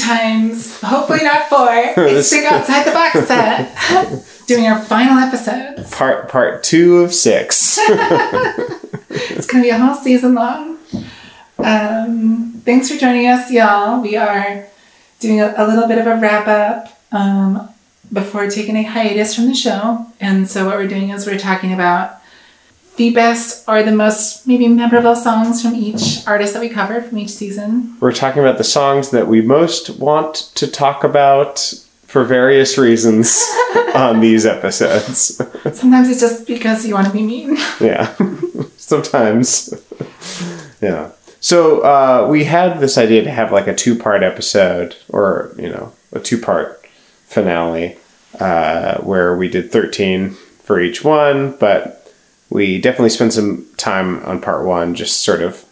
times, hopefully not four. It's Think Outside the Box Set, doing our final episodes. Part part two of six. It's going to be a whole season long. Um, thanks for joining us, y'all. We are doing a, a little bit of a wrap up um, before taking a hiatus from the show. And so, what we're doing is we're talking about the best or the most maybe memorable songs from each artist that we cover from each season. We're talking about the songs that we most want to talk about for various reasons on these episodes. Sometimes it's just because you want to be mean. Yeah. Sometimes. Yeah. So uh, we had this idea to have like a two part episode or, you know, a two part finale uh, where we did 13 for each one, but we definitely spent some time on part one just sort of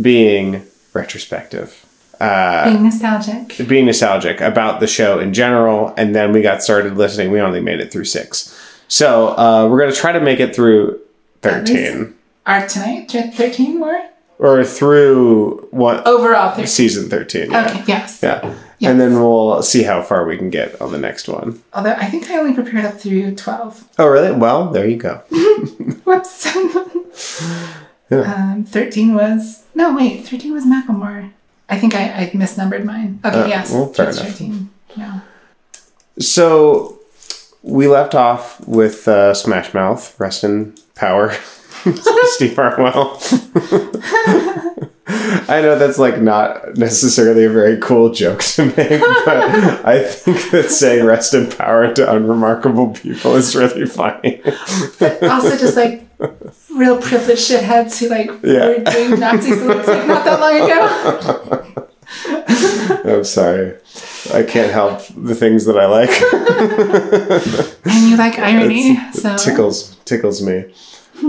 being retrospective. Uh, Being nostalgic. being nostalgic about the show in general, and then we got started listening. We only made it through six, so uh, we're gonna try to make it through thirteen Are tonight, 13 more? or through what? Overall 13. season thirteen. Yeah. Okay, yes. yeah, and then we'll see how far we can get on the next one. Although I think I only prepared up through 12. Oh, really? Well, there you go. Whoops. um, 13 was. No, wait. 13 was Macklemore. I think I, I misnumbered mine. Okay, Uh, yes. well, fair enough. 13. Yeah. So we left off with uh, Smash Mouth, rest in power, Steve Harwell. I know that's like not necessarily a very cool joke to make, but I think that saying rest in power to unremarkable people is really funny. Also, just like real privileged shitheads who like Yeah. were doing Nazi salutes like not that long ago. I'm sorry. I can't help the things that I like. And you like irony, so tickles tickles me.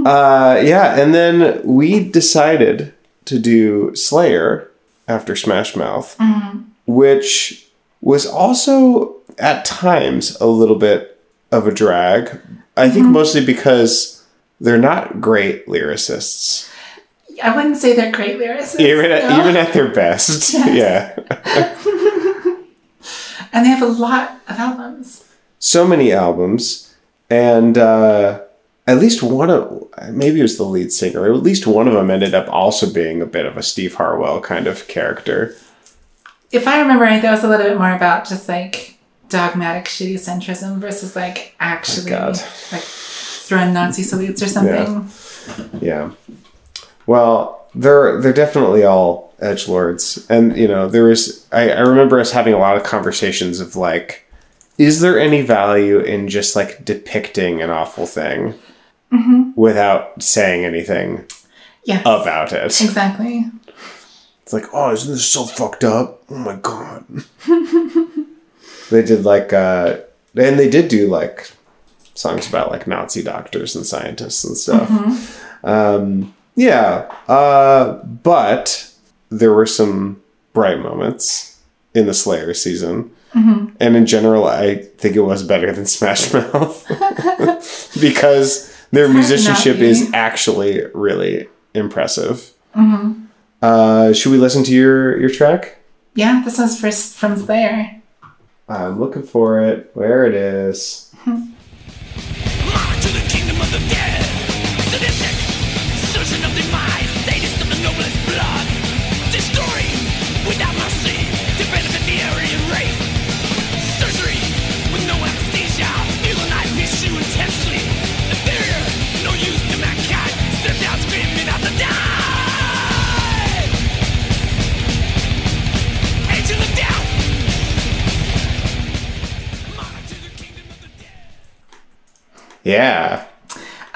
Uh, yeah, and then we decided to do Slayer after Smash Mouth, which was also at times a little bit of a drag. I think mostly because they're not great lyricists, I wouldn't say they're great lyricists. even at, no. even at their best. Yeah, and they have a lot of albums. so many albums, and uh, at least one of maybe it was the lead singer. At least one of them ended up also being a bit of a Steve Harwell kind of character. If I remember right, that was a little bit more about just like dogmatic shitty centrism versus like actually like throwing Nazi salutes or something. Yeah. Well, they're they're definitely all edge lords, and you know there is. I, I remember us having a lot of conversations of like, is there any value in just like depicting an awful thing without saying anything Yes. about it? Exactly. It's like, oh, isn't this so fucked up? Oh my god. they did like, uh, and they did do like songs about like Nazi doctors and scientists and stuff. Um, yeah, uh, but there were some bright moments in the Slayer season. And in general, I think it was better than Smash Mouth because their hard to not musicianship is actually really impressive. Uh, should we listen to your your track? Yeah, this was first from Slayer. I'm looking for it. Where it is. Yeah.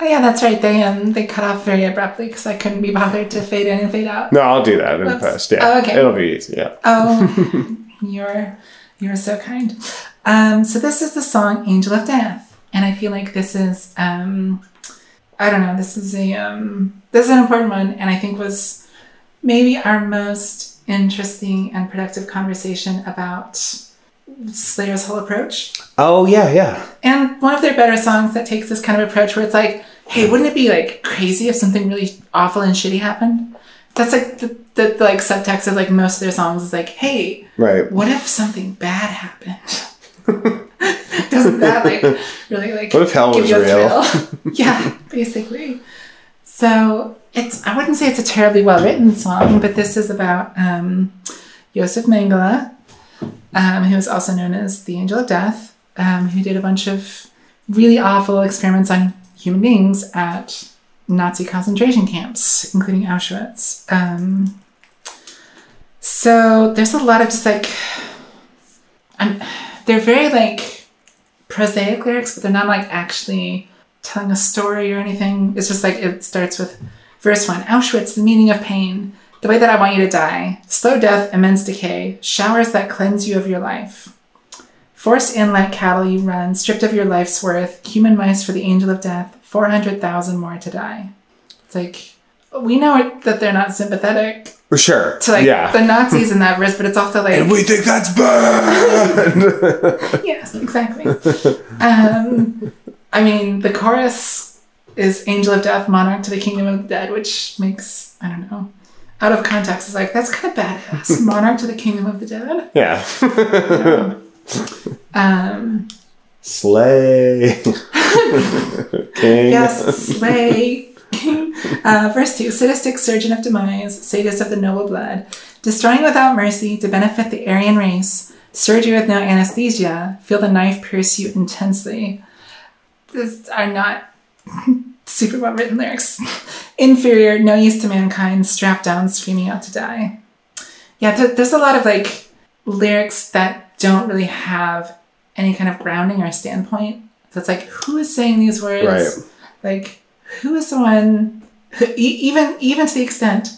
Oh yeah, that's right. They um they cut off very abruptly because I couldn't be bothered to fade in and fade out. No, I'll do that in the Whoops. post. Yeah. Oh, okay. It'll be easy. Yeah. Oh, you're you're so kind. Um, so this is the song "Angel of Death," and I feel like this is um, I don't know. This is a um, this is an important one, and I think was maybe our most interesting and productive conversation about Slayer's whole approach. Oh yeah, yeah. And one of their better songs that takes this kind of approach where it's like, hey, wouldn't it be like crazy if something really awful and shitty happened? That's like the, the, the like subtext of like most of their songs is like, hey, Right. what if something bad happened? Doesn't that like really like What if hell give was real? yeah, basically. So it's I wouldn't say it's a terribly well written song, but this is about um, Josef Mengele, um, who is also known as the Angel of Death, um, who did a bunch of really awful experiments on human beings at Nazi concentration camps, including Auschwitz. Um, so there's a lot of just like, I'm, they're very like prosaic lyrics, but they're not like actually telling a story or anything. It's just like it starts with verse one Auschwitz, the meaning of pain, the way that I want you to die, slow death, immense decay, showers that cleanse you of your life. Forced in like cattle you run, stripped of your life's worth, human mice for the angel of death, 400,000 more to die. It's like, we know that they're not sympathetic For sure. to like yeah. the Nazis in that verse, but it's also like, and we think that's bad. yes, exactly. um, I mean, the chorus is Angel of Death, Monarch to the Kingdom of the Dead, which makes, I don't know, out of context, is like, that's kind of badass. Monarch to the Kingdom of the Dead. yeah. Um, Slay. King. yes, slay. uh, verse 2 Sadistic surgeon of demise, sadist of the noble blood, destroying without mercy to benefit the Aryan race, surgery with no anesthesia, feel the knife pierce you intensely. These are not super well written lyrics. Inferior, no use to mankind, strapped down, screaming out to die. Yeah, th- there's a lot of like lyrics that don't really have any kind of grounding or standpoint. So it's like, who is saying these words? Right. Like, who is the one? Who, e- even even to the extent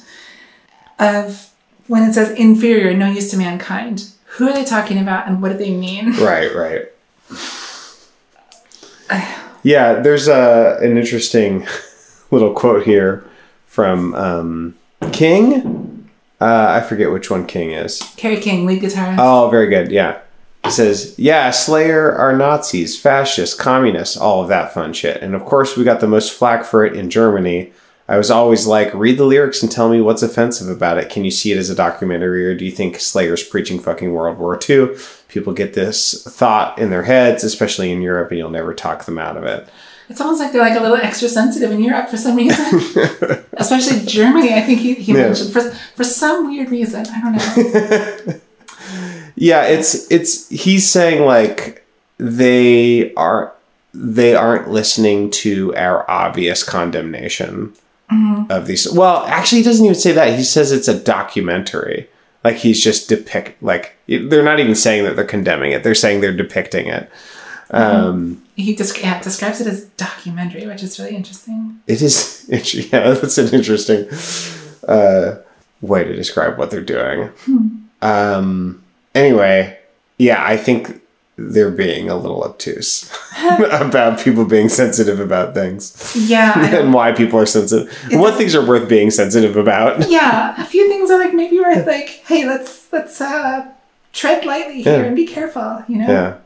of when it says inferior, no use to mankind. Who are they talking about, and what do they mean? Right, right. Yeah, there's a an interesting little quote here from um, King. Uh, I forget which one King is. Kerry King, lead guitarist. Oh, very good. Yeah. It says, yeah, Slayer are Nazis, fascists, communists, all of that fun shit. And of course, we got the most flack for it in Germany. I was always like, read the lyrics and tell me what's offensive about it. Can you see it as a documentary, or do you think Slayer's preaching fucking World War II? People get this thought in their heads, especially in Europe, and you'll never talk them out of it. It's almost like they're like a little extra sensitive in Europe for some reason. Especially Germany, I think he, he Yeah. mentioned for for some weird reason. I don't know. Yeah, it's it's he's saying like they are they aren't listening to our obvious condemnation of these. Well, actually, he doesn't even say that. He says it's a documentary. Like he's just depict like they're not even saying that they're condemning it. They're saying they're depicting it. Um, He just yeah, describes it as documentary, which is really interesting. it is yeah, that's an interesting uh, way to describe what they're doing. Um, anyway, yeah, I think they're being a little obtuse about people being sensitive about things Yeah, and why people are sensitive. and what things are worth being sensitive about. yeah. A few things are like maybe worth like, hey, let's let's uh, tread lightly here Yeah. and be careful. You know. Yeah.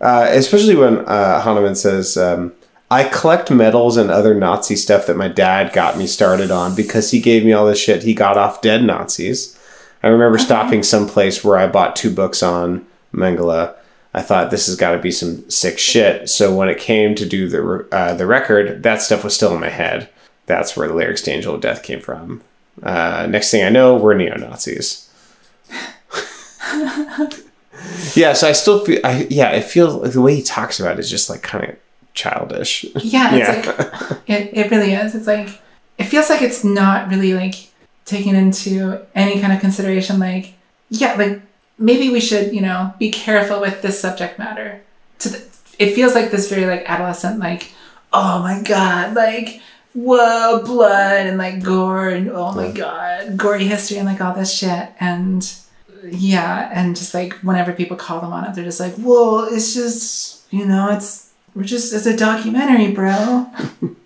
Uh, especially when uh, Hanneman says, um, I collect medals and other Nazi stuff that my dad got me started on because he gave me all this shit he got off dead Nazis. I remember stopping someplace where I bought two books on Mengele. I thought this has got to be some sick shit. So when it came to do the uh, the record, that stuff was still in my head. That's where the lyrics to Angel of Death came from. Uh, next thing I know, we're neo Nazis. yeah, so I still feel, I, yeah, it feels like the way he talks about it is just like kind of childish. Yeah, it's Yeah. like it, it really is. It's like it feels like it's not really like taken into any kind of consideration like yeah, like maybe we should, you know, be careful with this subject matter. To the, it feels like this very like adolescent like oh my god, like whoa, blood and like gore and oh my god, gory history and like all this shit and yeah, and just like whenever people call them on it, they're just like, whoa, it's just you know, it's we're just it's a documentary, bro.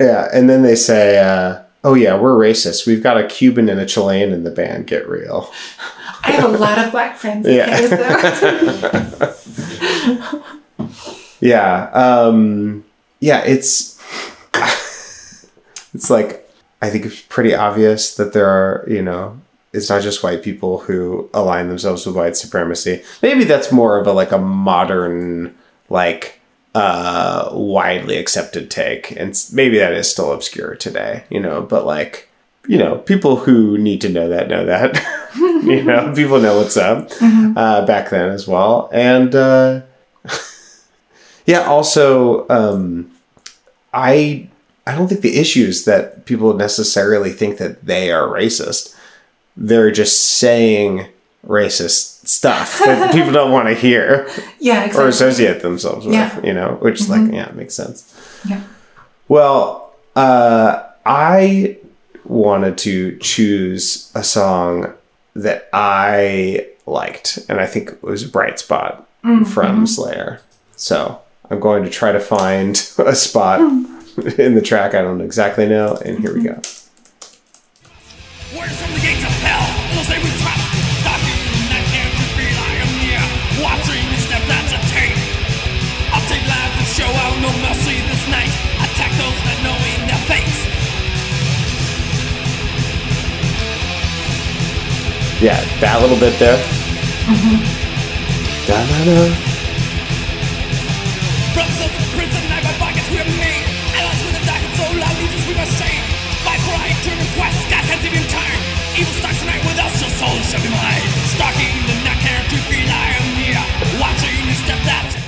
Yeah, and then they say, uh, "Oh yeah, we're racist. We've got a Cuban and a Chilean in the band. Get real." I have a lot of black friends. Yeah. Yeah, um, yeah, it's it's like I think it's pretty obvious that there are, you know, it's not just white people who align themselves with white supremacy. Maybe that's more of a like a modern, like uh widely accepted take and maybe that is still obscure today you know but like you know people who need to know that know that you know people know what's up uh back then as well and uh yeah also um i i don't think the issue is that people necessarily think that they are racist they're just saying racist stuff that people don't want to hear Yeah, or associate themselves with, Yeah. you know, which is like, yeah, makes sense. Yeah. Well, uh, I wanted to choose a song that I liked, and I think it was Bright Spot from mm-hmm. Slayer. So I'm going to try to find a spot in the track I don't exactly know, and here we go. Yeah, that little bit there. Da-da-da. Brothers of the prince of my pockets we have. Allies with the dark and so loud, legions we must save. Fight for our eternal God can't even turn. Evil starts tonight with us, your soul shall be mine. Stalking the night air to feel I am near. Watching the step that's.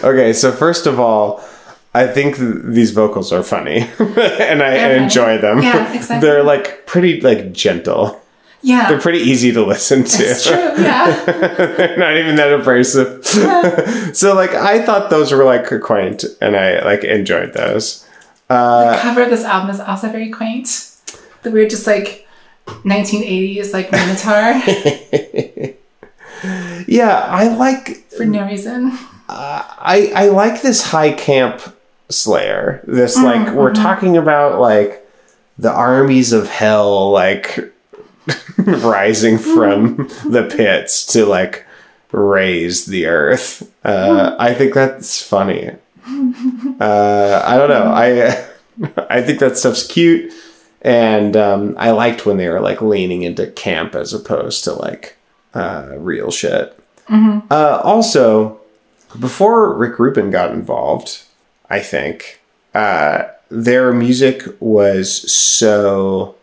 Okay, so first of all, I think th- these vocals are funny, and I They're enjoy them. Yeah, exactly. They're like pretty like gentle. Yeah. They're pretty easy to listen to. it's true. Yeah. They're not even that abrasive. so like I thought those were like quaint, and I like enjoyed those. Uh, the cover of this album is also very quaint. The weird, just like 1980s, like Minotaur Yeah, I like for no reason. Uh, I I like this high camp Slayer. This mm, like we're mm-hmm. talking about like the armies of hell like rising from the pits to like raise the earth. Uh, I think that's funny. Uh, I don't know. I I think that stuff's cute, and um, I liked when they were like leaning into camp as opposed to like uh, real shit. Uh, also, before Rick Rubin got involved, I think uh, their music was so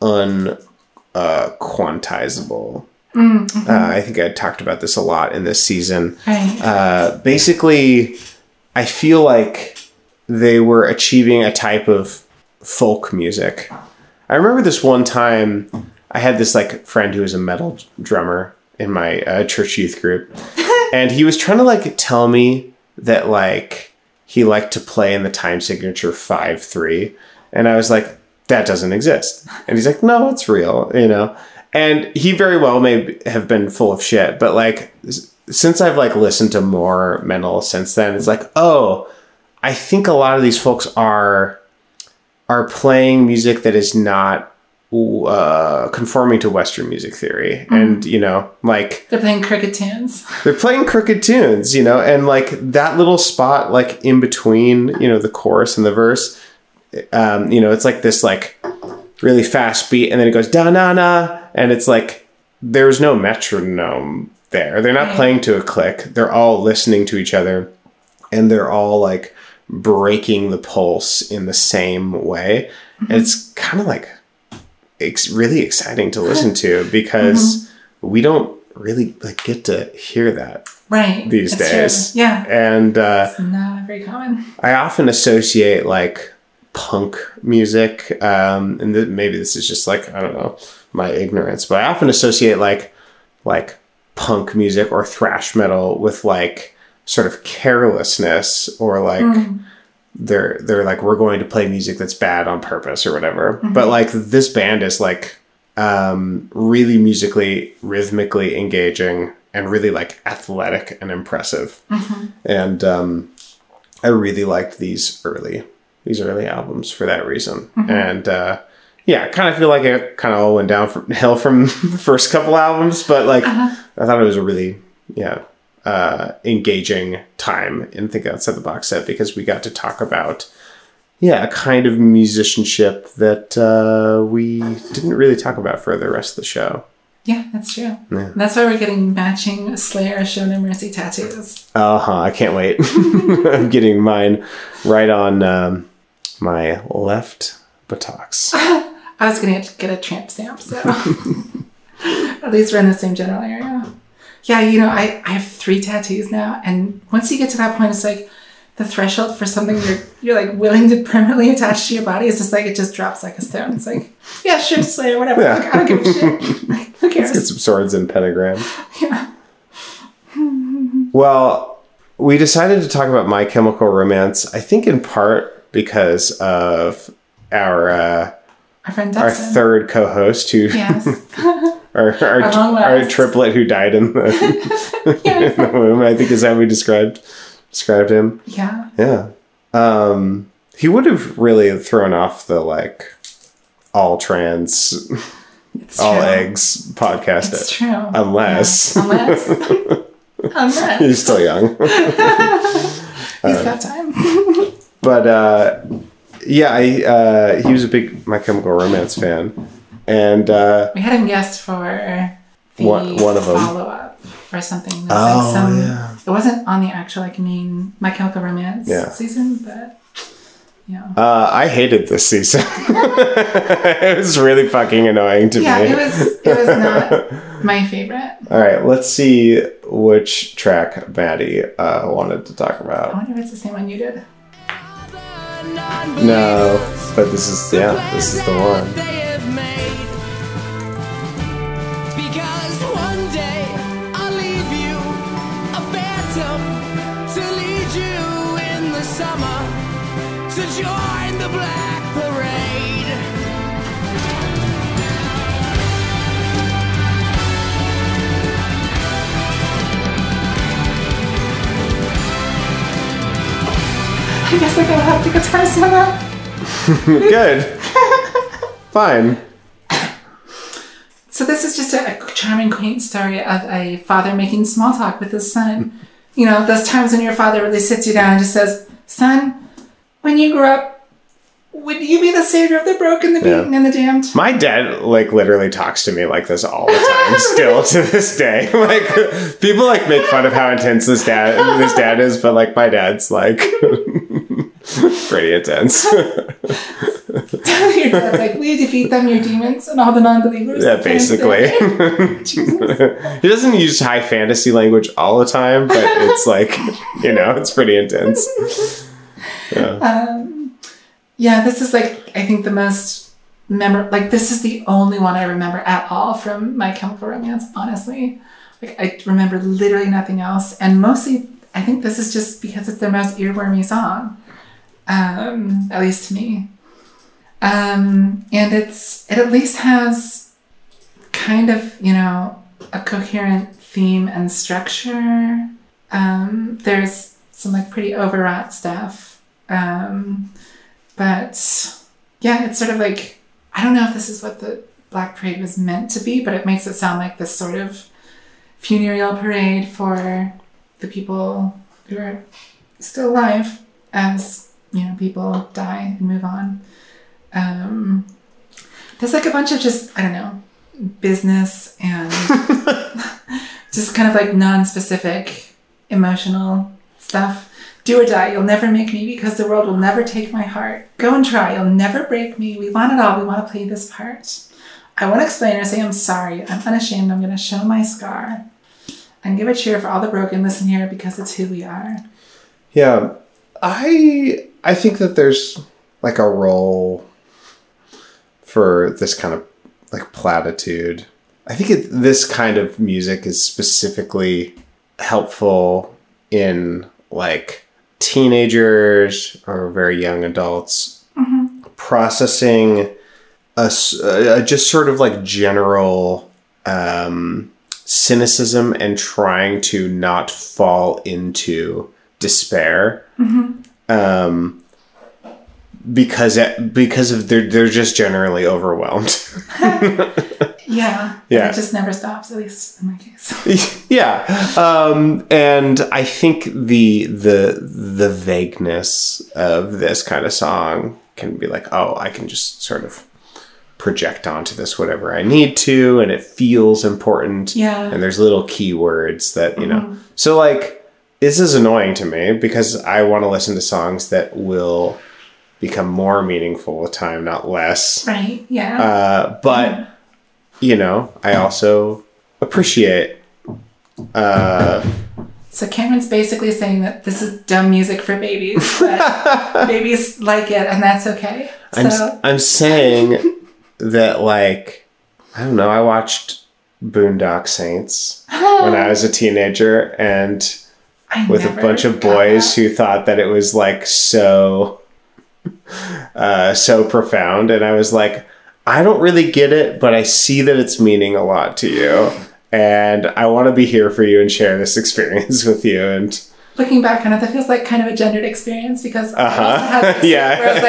un uh, quantizable. Uh, I think I talked about this a lot in this season. Right. Uh, basically, I feel like they were achieving a type of folk music. I remember this one time I had this like friend who was a metal drummer in my uh, church youth group, and he was trying to like tell me that like he liked to play in the time signature five three, and I was like, that doesn't exist, and he's like, no, it's real, you know. And he very well may have been full of shit, but like since I've like listened to more mental since then, it's like, oh, I think a lot of these folks are are playing music that is not uh, conforming to Western music theory, and you know, like They're playing cricket tunes. they're playing crooked tunes, you know, and like that little spot, like in between, you know, the chorus and the verse, um, you know, it's like this like really fast beat, and then it goes da na na, and it's like there's no metronome there. They're not playing to a click. They're all listening to each other, and they're all like breaking the pulse in the same way. And it's kind of like it's really exciting to listen to because we don't really like get to hear that Right. these It's days. True. Yeah. And uh, It's not very common. I often associate like punk music, um, and th- maybe this is just like I don't know my ignorance, but I often associate like like punk music or thrash metal with like sort of carelessness or like they're they're like we're going to play music that's bad on purpose or whatever. But like this band is like um, really musically rhythmically engaging and really like athletic and impressive. And um, I really liked these early these early albums for that reason. And uh, yeah, I kind of feel like it kind of all went down from hell from the first couple albums, but like I thought it was a really yeah uh, engaging time in Think Outside the Box set because we got to talk about yeah, a kind of musicianship that uh, we didn't really talk about for the rest of the show. Yeah, that's true. Yeah. That's why we're getting matching Slayer Show No Mercy tattoos. Uh huh. I can't wait. I'm getting mine right on um, my left buttocks. I was gonna get a tramp stamp, so at least we're in the same general area. Yeah, you know, I, I have three tattoos now, and once you get to that point, it's like the threshold for something you're you're like willing to permanently attach to your body is just like it just drops like a stone. It's like, yeah, sure, Slayer, whatever. Yeah. Like, I don't give a shit. Like, who Let's get cares? some swords and pentagram. Yeah. Well, we decided to talk about My Chemical Romance. I think in part because of our uh, Our friend our Dustin. third co-host who Yes. our our, Our our triplet who died in the, Yeah. in the womb. I think is how we described described him. yeah. Yeah. Um, he would have really thrown off the like all trans, It's all true. eggs podcast. It's true. Unless. Yeah. Unless. Unless. He's still young. He's got time. But uh, yeah, I, uh, he was a big My Chemical Romance fan, and uh, We had him guest for the One- one of 'em. follow up or something. That's Oh, like some, yeah. It wasn't on the actual like main My Chemical Romance Yeah. season, but yeah. uh, I hated this season. it was really fucking annoying to yeah, me. it was it was not my favorite. All right, let's see which track Maddie uh, wanted to talk about. I wonder if it's the same one you did. No, but this is yeah, this is the one. Because one day I'll leave you a phantom to lead you in the summer to join the black I guess I gotta have the guitar solo. Good. Fine. So this is just a, a charming, quaint story of a father making small talk with his son. You know, those times when your father really sits you down and just says, "Son, when you grow up, would you be the savior of the broken, the Yeah. beaten, and the damned?" My dad like literally talks to me like this all the time, still to this day. Like people like make fun of how intense this dad this dad is, but like my dad's like pretty intense. Tell your dad's like, "We defeat them, your demons, and all the non-believers." yeah, that kind of basically. he doesn't use high fantasy language all the time, but it's like you know, it's pretty intense. Yeah, um, this is like I think the most memor like this is the only one I remember at all from My Chemical Romance. Honestly, like I remember literally nothing else, and mostly I think this is just because it's their most earwormy song, um, at least to me. Um, and it's it at least has kind of you know a coherent theme and structure. Um, there's some like pretty overwrought stuff. Um, but yeah, it's sort of like I don't know if this is what the Black Parade was meant to be, but it makes it sound like this sort of funereal parade for the people who are still alive as you know people die and move on. Um, there's like a bunch of just I don't know business and just kind of like non-specific emotional stuff. Do or die, you'll never make me because the world will never take my heart. Go and try, you'll never break me. We want it all, we want to play this part. I won't explain or say I'm sorry. I'm unashamed, I'm going to show my scar. And give a cheer for all the broken. Listen here because it's who we are. Yeah, I I think that there's like a role for this kind of like platitude. I think it, this kind of music is specifically helpful in like teenagers or very young adults mm-hmm. processing a uh, uh, just sort of like general um, cynicism and trying to not fall into despair. Mm-hmm. Um, because it, because of they're they're just generally overwhelmed. Yeah, Yeah. Yeah. It just never stops, at least in my case. yeah um and i think the the the vagueness of this kind of song can be like oh i can just sort of project onto this whatever i need to and it feels important Yeah. and there's little keywords that you know so like this is annoying to me because i want to listen to songs that will become more meaningful with time not less Right. Yeah. uh, but you know, I also appreciate. Uh, so Cameron's basically saying that this is dumb music for babies, but babies like it, and that's okay. I'm So I'm saying that like I don't know. I watched Boondock Saints when I was a teenager, and I with a bunch of boys who thought that it was like so, uh, so profound, and I was like, I don't really get it, but I see that it's meaning a lot to you. And I want to be here for you and share this experience with you. And Looking back on it, that feels like kind of a gendered experience because I also Uh-huh. had this Yeah. where I was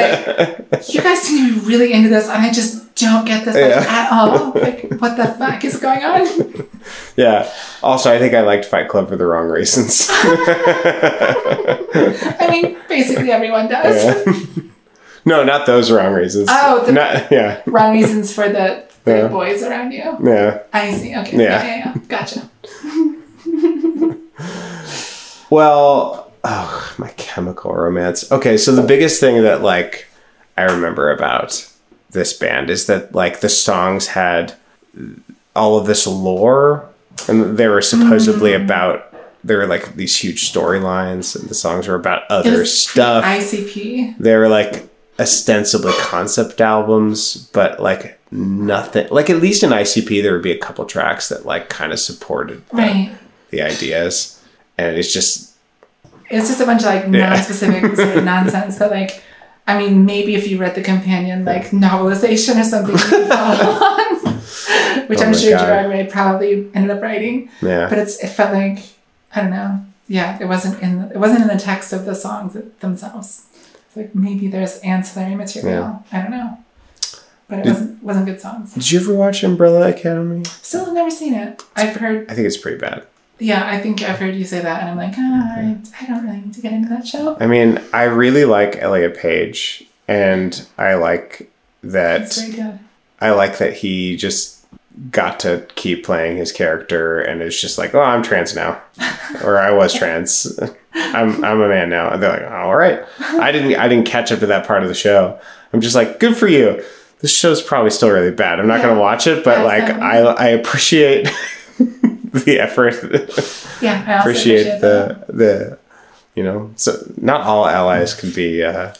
like, you guys seem to be really into this, and I just don't get this like, Yeah. at all. Like, what the fuck is going on? Yeah. Also, I think I liked Fight Club for the wrong reasons. I mean, basically everyone does. Yeah. No, not those wrong reasons. Oh, the- Not, yeah, Wrong reasons for the, the Yeah. boys around you. yeah. I see. Okay. Yeah. Yeah. yeah. Gotcha. Well, oh, my chemical romance. Okay, so the biggest thing that like I remember about this band is that like the songs had all of this lore, and they were supposedly Mm. about. There were like these huge storylines, and the songs were about other stuff. ICP. they were like ostensibly concept albums, but like nothing. Like at least in ICP, there would be a couple tracks that like kind of supported the, Right. the ideas, and it's just It's just a bunch of like Yeah. non-specific sort of nonsense that like I mean maybe if you read the companion like novelization or something. Which Oh I'm sure God. Gerard Way probably ended up writing. yeah. But it's it felt like I don't know. Yeah, it wasn't in the, it wasn't in the text of the songs themselves. It's like maybe there's ancillary material. I don't know. But it Did- wasn't wasn't good songs. Did you ever watch Umbrella Academy? Still have never seen it. I've heard I think it's pretty bad. yeah, I think I've heard you say that and I'm like, ah, I, I don't really need to get into that show. I mean, I really like Elliot Page, and I like It's that. very good. I like that he just got to keep playing his character, and it's just like, oh, I'm trans now, or I was trans. I'm I'm a man now. And they're like, all right. I didn't I didn't catch up to that part of the show. I'm just like, good for you. This show's probably still really bad. I'm not Yeah. gonna watch it, but Yeah, like exactly. I I appreciate the effort. Yeah, I also appreciate appreciate the the you know so not all allies can be uh,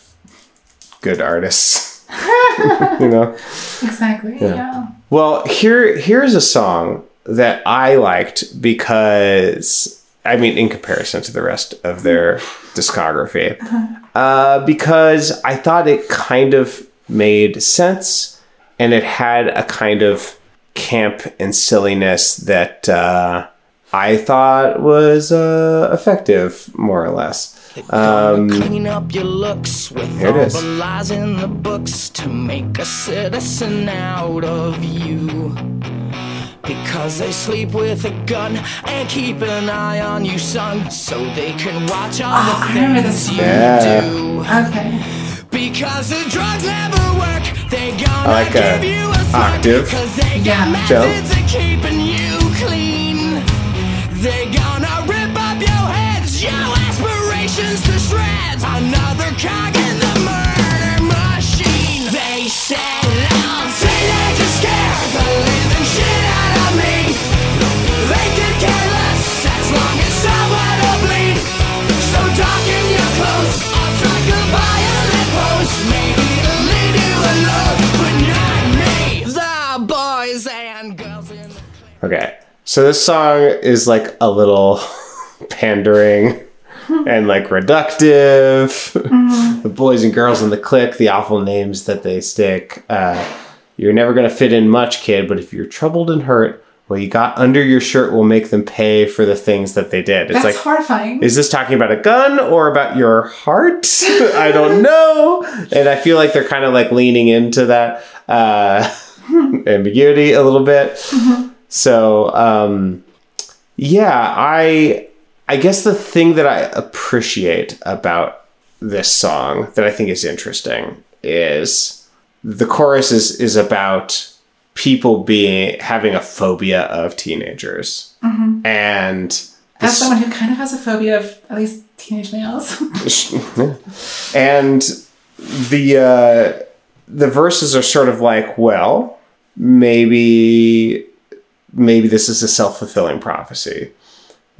good artists you know that. Exactly. Yeah. well here here's a song that i liked because i mean in comparison to the rest of their discography uh, because i thought it kind of made sense and it had a kind of camp and silliness that uh, I thought was uh, effective, more or less. Um, Clean up your looks with Here it all is. the lies in the books to make a citizen out of you. Because they sleep with a gun and keep an eye on you, son, so they can watch all Oh, the things you Yeah. do. Okay. Because the drugs never work, they gonna I like a give you a slug, octave Cause they Yeah. got Jump. methods of keeping you clean. They gonna rip up your heads, your aspirations to shreds. Another cog in the murder machine. They said okay, so this song is like a little pandering and like reductive. the boys and girls in the clique, the awful names that they stick. Uh, you're never gonna fit in much, kid, but if you're troubled and hurt, what you got under your shirt will make them pay for the things that they did. It's That's like horrifying. Is this talking about a gun or about your heart? I don't know. And I feel like they're kind of like leaning into that. Uh, ambiguity a little bit. So um, yeah, I I guess the thing that I appreciate about this song that I think is interesting is the chorus is is about people being having a phobia of teenagers and As someone who kind of has a phobia of at least teenage males. and the uh, the verses are sort of like, well, maybe maybe this is a self fulfilling prophecy.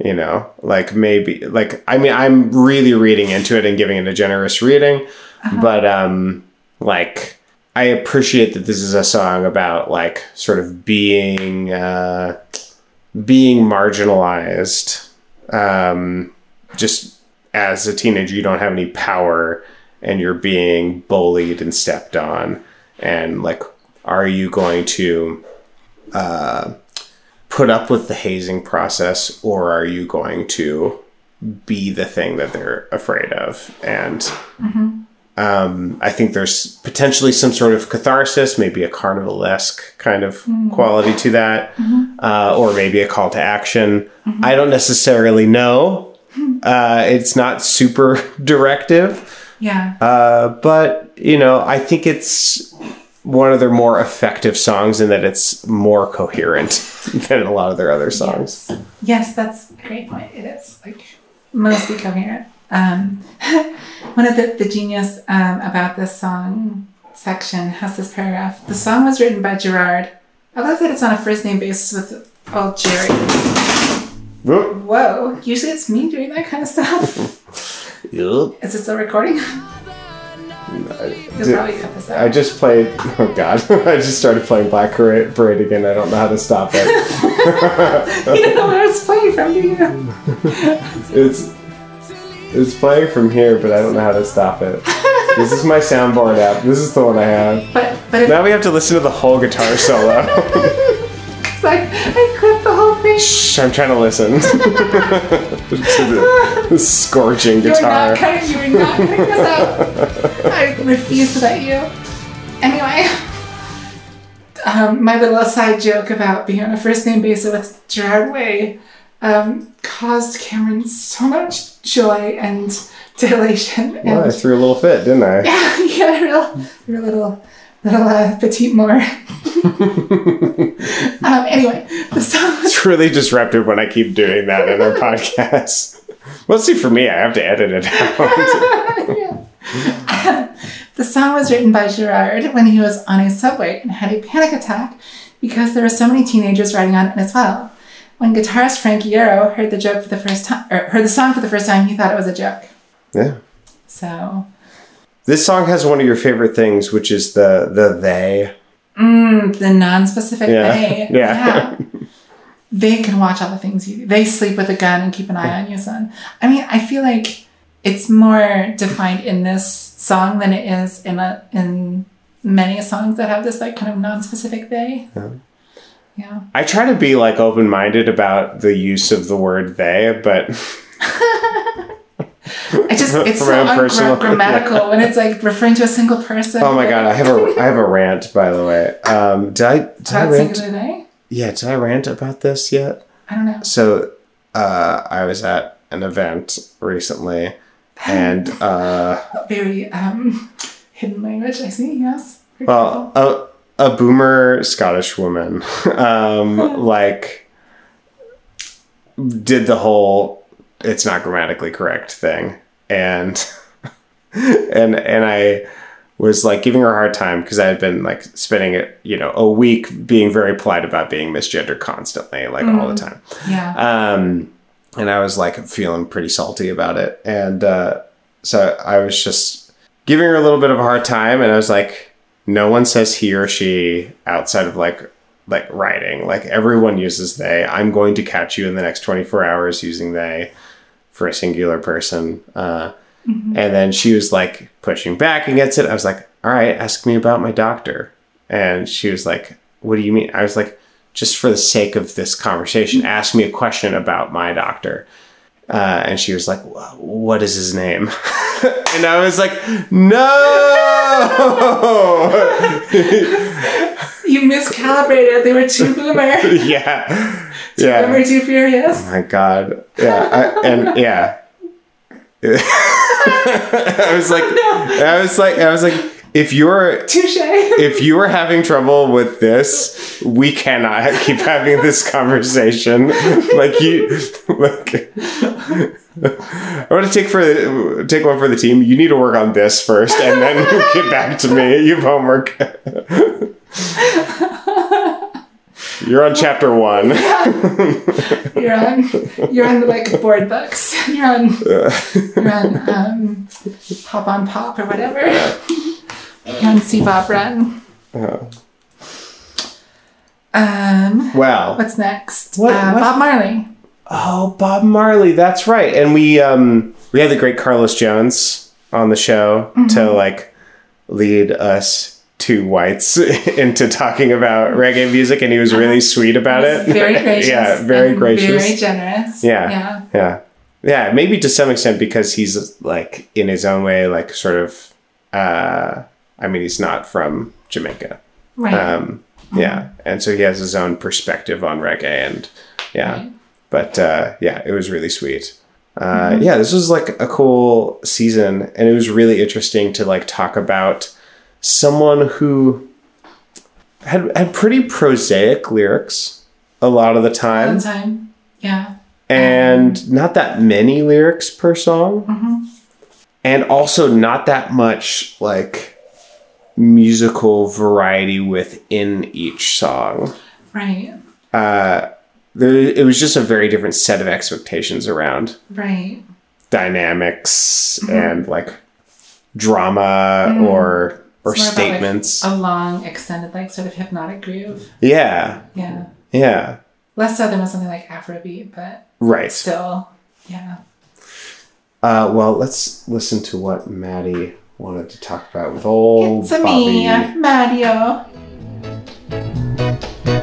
You know, like maybe like I mean, I'm really reading into it and giving it a generous reading, but um, like I appreciate that this is a song about like sort of being uh, being marginalized um, just as a teenager you don't have any power and you're being bullied and stepped on and like are you going to uh, put up with the hazing process or are you going to be the thing that they're afraid of? And um, I think there's potentially some sort of catharsis, maybe a carnivalesque kind of quality to that, uh, or maybe a call to action. I don't necessarily know. Uh, it's not super directive, yeah. uh, but you know, I think it's one of their more effective songs in that it's more coherent than a lot of their other songs. Yes. yes, that's a great point. It is like mostly coherent. Um, one of the, the genius um, about this song section has this paragraph. The song was written by Gerard. I love that it's on a first name basis with old Jerry. Whoop. Whoa, usually it's me doing that kind of stuff. Yup. Is it still recording? You'll Did- probably cut this I just played. Oh God! I just started playing Black Parade again. I don't know how to stop it. you don't know where it's playing from, do you? It's it's playing from here, but I don't know how to stop it. This is my soundboard app. This is the one I have. But but Now we have to listen to the whole guitar solo. it's like I Shh! I'm trying to listen to the, scorching You're guitar. not cutting. You're not cutting this out. I refuse to let you. Anyway, um, my little side joke about being on a first name basis with Gerard Way um, caused Cameron so much joy and dilation. And Well, I threw a little fit, didn't I? yeah, yeah, real, real little, little uh, petite mort. um, anyway, the song was It's really disruptive when I keep doing that in our podcast. Well, see, for me, I have to edit it out. The song was written by Gerard when he was on a subway and had a panic attack because there were so many teenagers riding on it as well. When guitarist Frank Iero heard the joke for the first time, or heard the song for the first time, he thought it was a joke. yeah. So, This song has one of your favorite things, which is the the they. Mm, the non-specific Yeah. they, Yeah. they can watch all the things you do. They sleep with a gun and keep an eye on you, son. I mean, I feel like it's more defined in this song than it is in a in many songs that have this like kind of non-specific they. Yeah. I try to be like open minded about the use of the word they, but I just it's so ungrammatical when it's like referring to a single person. oh my god, I have a I have a rant by the way. Um, did I did I About rant? singular they? Yeah, did I rant about this yet? I don't know. So uh, I was at an event recently, and uh, Very um hidden language. I see. Yes. Very well, a a boomer Scottish woman, um, like did the whole "it's not grammatically correct" thing, and and and I was like giving her a hard time because I had been like spending it, you know, a week being very polite about being misgendered constantly, like all the time. yeah. Um, and I was like feeling pretty salty about it. And uh, so I was just giving her a little bit of a hard time. And I was like, no one says he or she outside of like like writing. Like everyone uses they. I'm going to catch you in the next 24 hours using they for a singular person. Uh, And then she was like pushing back against it. I was like, all right, ask me about my doctor. And she was like, what do you mean? I was like, just for the sake of this conversation, ask me a question about my doctor. Uh, and she was like, what is his name? and I was like, no. you miscalibrated. They were too boomer. yeah. Yeah. Boomer too furious. Oh my god. Yeah I, and yeah. I was like oh, i was like i was like if you're Touche. if you are having trouble with this we cannot keep having this conversation. Like you like i want to take for the, take one for the team. You need to work on this first and then get back to me. You have homework you're on chapter one You're on. You're on the like board books. You're on. You're on um, Pop on Pop or whatever. You're on C Bob Run. Um, wow what's next? What- uh, what? Bob Marley. Oh, Bob Marley, that's right. And we um we had the great Carlos Jones on the show Mm-hmm. to like lead us two whites into talking about reggae music and he was really sweet about it. Very gracious. yeah, very and gracious. Very generous. Yeah. Yeah. yeah. Yeah, maybe to some extent because he's like in his own way like sort of uh I mean he's not from Jamaica. Right. Um yeah, and so he has his own perspective on reggae and yeah Right. but uh, yeah, it was really sweet. Uh, Yeah, this was like a cool season, and it was really interesting to like talk about someone who had had pretty prosaic lyrics a lot of the time, One time. Yeah. and um, not that many lyrics per song, mm-hmm. and also not that much like musical variety within each song. Right. Uh, there, it was just a very different set of expectations around Right. dynamics mm-hmm. and like drama mm-hmm. or or It's more about, like, statements. a long, extended, like sort of hypnotic groove. yeah, Yeah. yeah, Less so than with something like Afrobeat, but right. still, yeah. Uh, well, let's listen to what Maddie wanted to talk about with old It's a me, Bobby. Mario.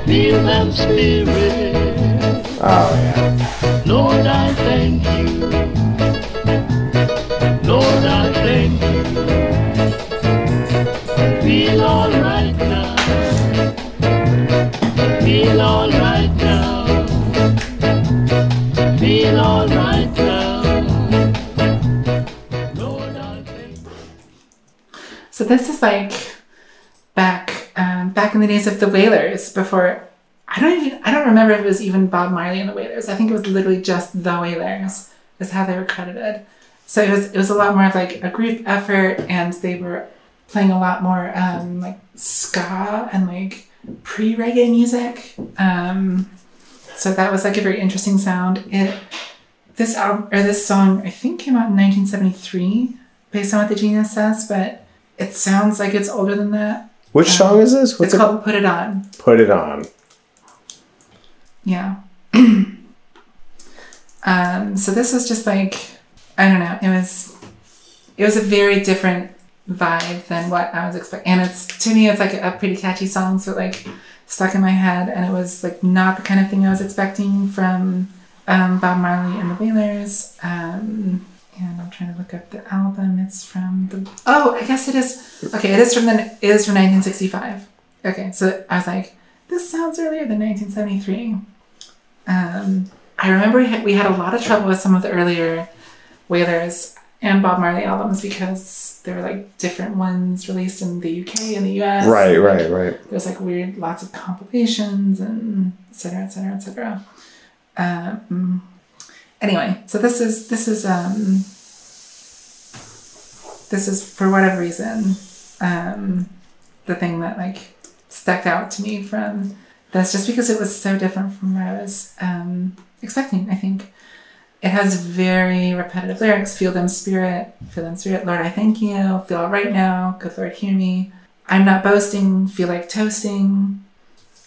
Feel that spirit, Oh yeah, Lord, I thank you. Lord, I So this is like back um, back in the days of the Wailers before I don't even I don't remember if it was even Bob Marley and the Wailers. I think it was literally just the Wailers is how they were credited. So it was it was a lot more of like a group effort and they were playing a lot more um, like ska and like pre reggae music. Um, so that was like a very interesting sound. It this album or this song I think came out in 1973 based on what the Genius says, but it sounds like it's older than that. which song is this? What's it's it called Put It On. Put it on. Yeah. um, so this was just like I don't know, it was it was a very different vibe than what I was expecting. And it's to me it's like a pretty catchy song, so it, like stuck in my head and it was like not the kind of thing I was expecting from um, Bob Marley and the Wailers. Um, and I'm trying to look up the album. It's from the oh, I guess it is. Okay, it is from the it is from 1965. Okay, so I was like, this sounds earlier than 1973. Um, I remember we had, we had a lot of trouble with some of the earlier Wailers and Bob Marley albums because there were like different ones released in the UK and the US. Right, and, like, right, right. There's like weird, lots of compilations and et cetera, et cetera, et cetera. Um, anyway, so this is this is um, this is for whatever reason um, the thing that like stuck out to me from this just because it was so different from what I was um, expecting. I think it has very repetitive lyrics. Feel them spirit, feel them spirit. Lord, I thank you. Feel all right now. Good Lord, hear me. I'm not boasting. Feel like toasting.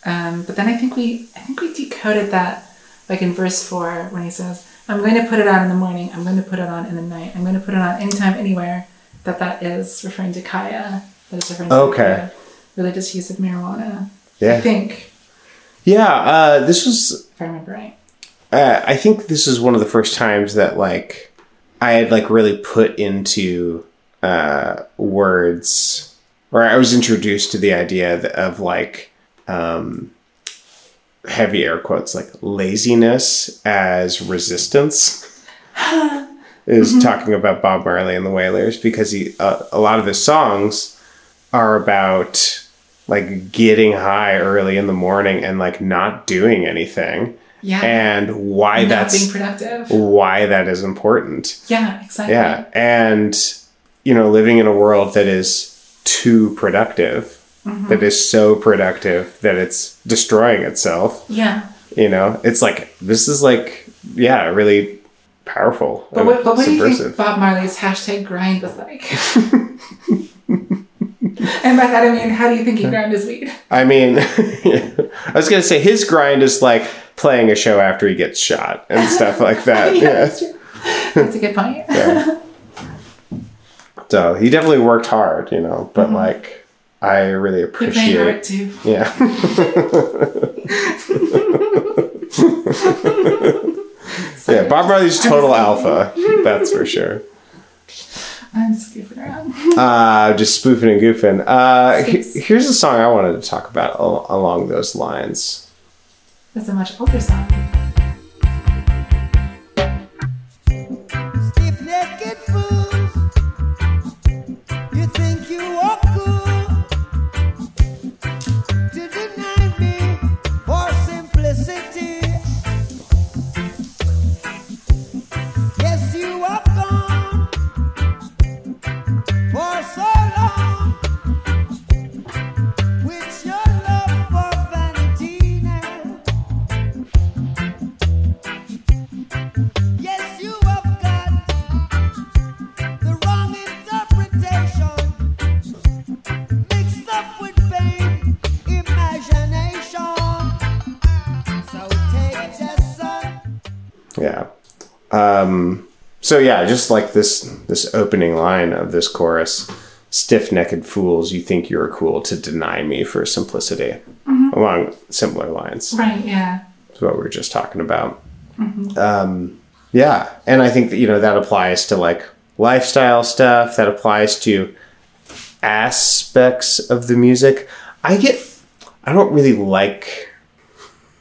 Um, but then I think we I think we decoded that like in verse four when he says, "I'm going to put it on in the morning. I'm going to put it on in the night. I'm going to put it on anytime, anywhere." That that is referring to Kaya. That is referring to Okay. religious use of marijuana. Yeah. I think yeah. Uh, this was if I remember right. uh, I think this is one of the first times that like I had like really put into uh, words, or I was introduced to the idea of like um, heavy air quotes like laziness as resistance is talking about Bob Marley and the Wailers because he uh, a lot of his songs are about like getting high early in the morning and like not doing anything Yeah. and why Not that's being productive. why that is important. Yeah, exactly. Yeah. And, you know, living in a world that is too productive, Mm-hmm. that is so productive that it's destroying itself, Yeah. you know, it's like, this is like, yeah, really powerful. But what, but what do you think. Bob Marley's hashtag grind was like? and by that I mean, how do you think he ground his weed? I mean, I was going to say his grind is like playing a show after he gets shot and stuff like that. yeah, yeah. that's true. That's a good point. yeah. So he definitely worked hard, you know, but like, I really appreciate. too. Yeah. yeah, Bob Marley's total alpha. That's for sure. I'm just goofing around. Uh, just spoofing and goofing. Uh, he- here's a song I wanted to talk about al- along those lines. That's a much older song. So yeah, just like this this opening line of this chorus, stiff-necked fools, you think you're cool to deny me for simplicity. Along similar lines. Right, yeah. is what we are just talking about. Um, yeah, and I think that you know that applies to like lifestyle stuff. That applies to aspects of the music. I get, I don't really like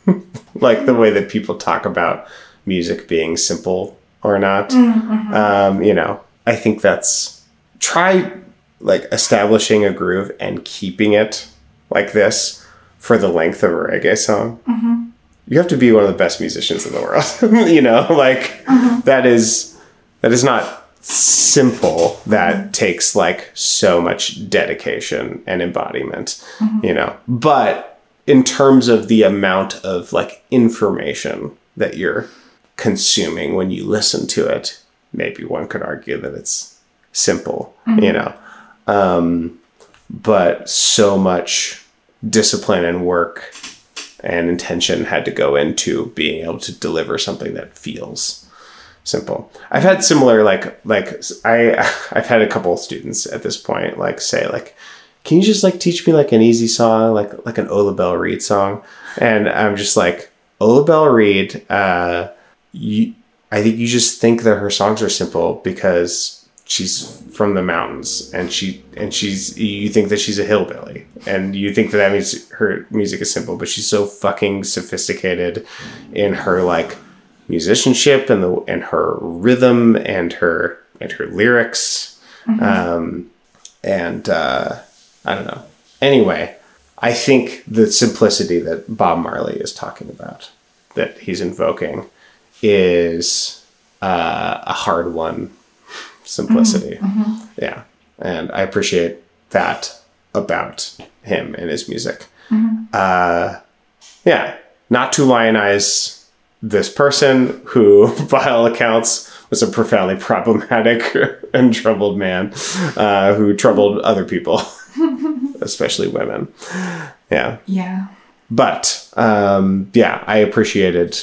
like the way that people talk about music being simple or not. Mm, mm-hmm. Um, you know, I think that's try like establishing a groove and keeping it like this for the length of a reggae song mm-hmm. you have to be one of the best musicians in the world. you know, like mm-hmm. that is that is not simple. That takes like so much dedication and embodiment, you know. But in terms of the amount of like information that you're consuming when you listen to it, maybe one could argue that it's simple, you know. Um, but so much discipline and work and intention had to go into being able to deliver something that feels simple. I've had similar like like I I've had a couple of students at this point like say like can you just like teach me like an easy song like like an Ola Belle Reed song and I'm just like Ola Belle Reed uh you I think you just think that her songs are simple because she's from the mountains and she and she's you think that she's a hillbilly. And you think that that means her music is simple but she's so fucking sophisticated in her like musicianship and the and her rhythm and her and her lyrics. Um and uh i don't know. Anyway i think the simplicity that bob marley is talking about that he's invoking is uh, a hard one simplicity. Yeah. And I appreciate that about him and his music. Uh, yeah. Not to lionize this person who, by all accounts, was a profoundly problematic and troubled man uh, who troubled other people, especially women. Yeah. Yeah. But um, yeah, I appreciated,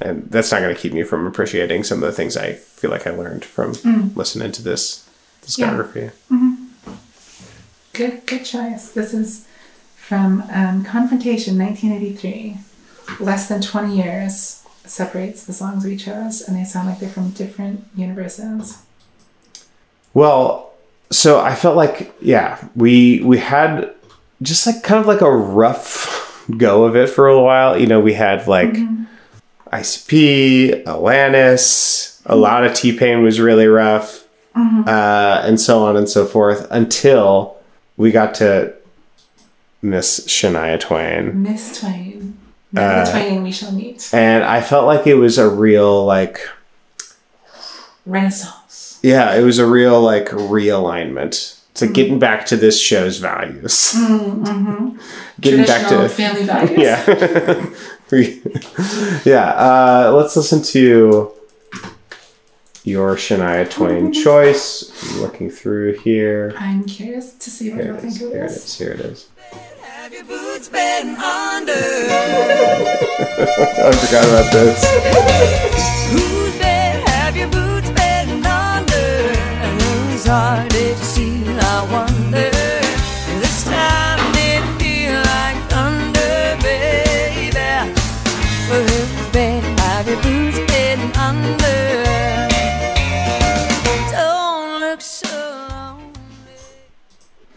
and that's not going to keep me from appreciating some of the things I feel like I learned from mm. listening to this discography. Mm-hmm. Good, good choice. This is from um, Confrontation, 1983. Less than 20 years separates the songs we chose, and they sound like they're from different universes. Well, so I felt like yeah, we we had just like kind of like a rough go of it for a while. You know, we had like mm-hmm. ICP, Alanis, a mm-hmm. lot of T Pain was really rough, mm-hmm. uh, and so on and so forth until we got to Miss Shania Twain. Miss Twain. Uh, Twain we shall meet. And I felt like it was a real, like, Renaissance. yeah, it was a real, like, realignment. It's like mm. getting back to this show's values. Mm, mm-hmm. Getting back to. family values. Yeah. yeah. Uh, let's listen to your Shania Twain choice. I'm looking through here. I'm curious to see what Here you'll it is. think of Here it this. is. Here it is. Have your boots been under? I forgot about this. Whose bed have your boots been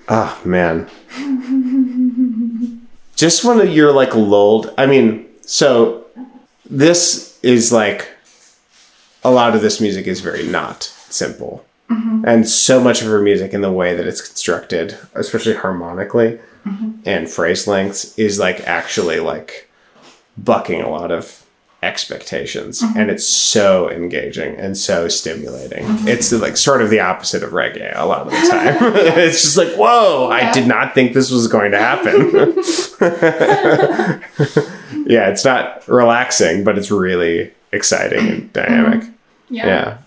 Oh man. Just when you're like lulled. I mean, so this is like a lot of this music is very not simple. Mm-hmm. And so much of her music in the way that it's constructed, especially harmonically mm-hmm. and phrase lengths, is like actually like bucking a lot of expectations. Mm-hmm. And it's so engaging and so stimulating. Mm-hmm. It's like sort of the opposite of reggae a lot of the time. it's just like, whoa, I did not think this was going to happen. yeah, it's not relaxing, but it's really exciting and mm-hmm. dynamic. Yeah. Yeah.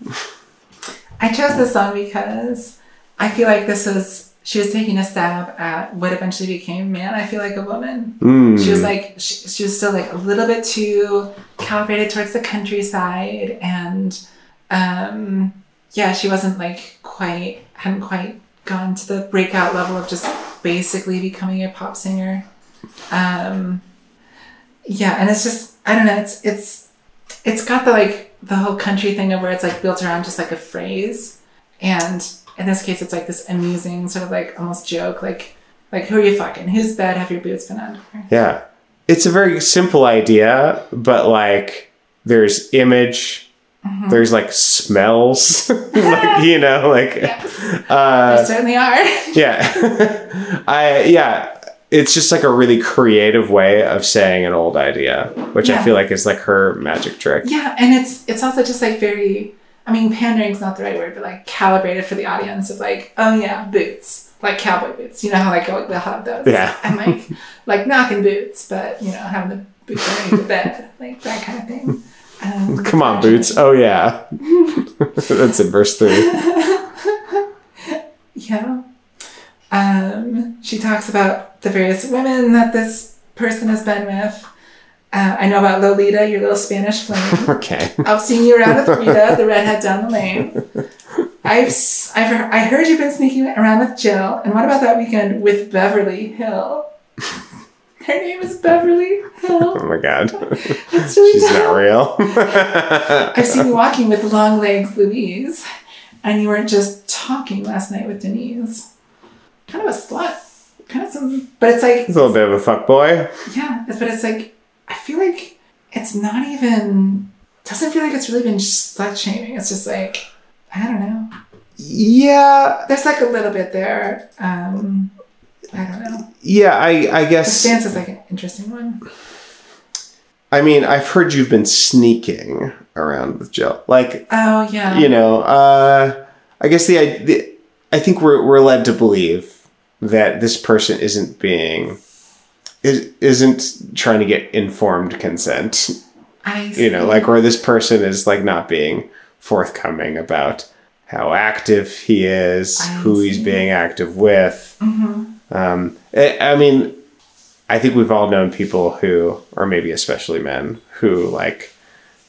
I chose this song because I feel like this was she was taking a stab at what eventually became man. I feel like a woman. She was like she, she was still like a little bit too calibrated towards the countryside, and um, yeah, she wasn't like quite hadn't quite gone to the breakout level of just basically becoming a pop singer. Um, yeah, and it's just I don't know. It's it's it's got the like the whole country thing of where it's like built around just like a phrase, and in this case, it's like this amusing sort of like almost joke, like like who are you fucking? Whose bed have your boots been under? Yeah. It's a very simple idea, but like there's image, there's like smells, like you know, like uh there certainly are. yeah. I yeah, it's just like a really creative way of saying an old idea, which I feel like is like her magic trick. yeah, and it's it's also just like very. I mean, pandering's not the right word, but like calibrated for the audience of like, oh yeah, boots, like cowboy boots. You know how like they'll have those. Yeah. And like like knocking boots, but you know having the boots underneath the bed, like that kind of thing. Um, Come on, boots. Oh yeah. That's in verse three. Yeah. Um, she talks about the various women that this person has been with. Uh, I know about Lolita, your little Spanish flame. Okay. I've seen you around with Rita, the redhead down the lane. I've, I've heard, I heard you've been sneaking around with Jill. And what about that weekend with Beverly Hill? Her name is Beverly Hill. Oh my god. That's really She's dumb. not real. I've seen you walking with long legs Louise, and you weren't just talking last night with Denise. Kind of a slut. Kind of some, but it's like, He's a little bit of a fuck boy. yeah, but it's like, I feel like it's not even, doesn't feel like it's really been slut shaming. It's just like, I don't know. Yeah. There's like a little bit there. Um, I don't know. Yeah, I I The guess stance is like an interesting one. I mean, I've heard you've been sneaking around with Jill. Like, Oh, yeah. you know, uh, I guess the, i- the I think we're we're led to believe that this person isn't being is isn't trying to get informed consent. I You know, like where this person is like not being forthcoming about how active he is, I who he's being active with. Um, I, I mean, I think we've all known people who, or maybe especially men, who like,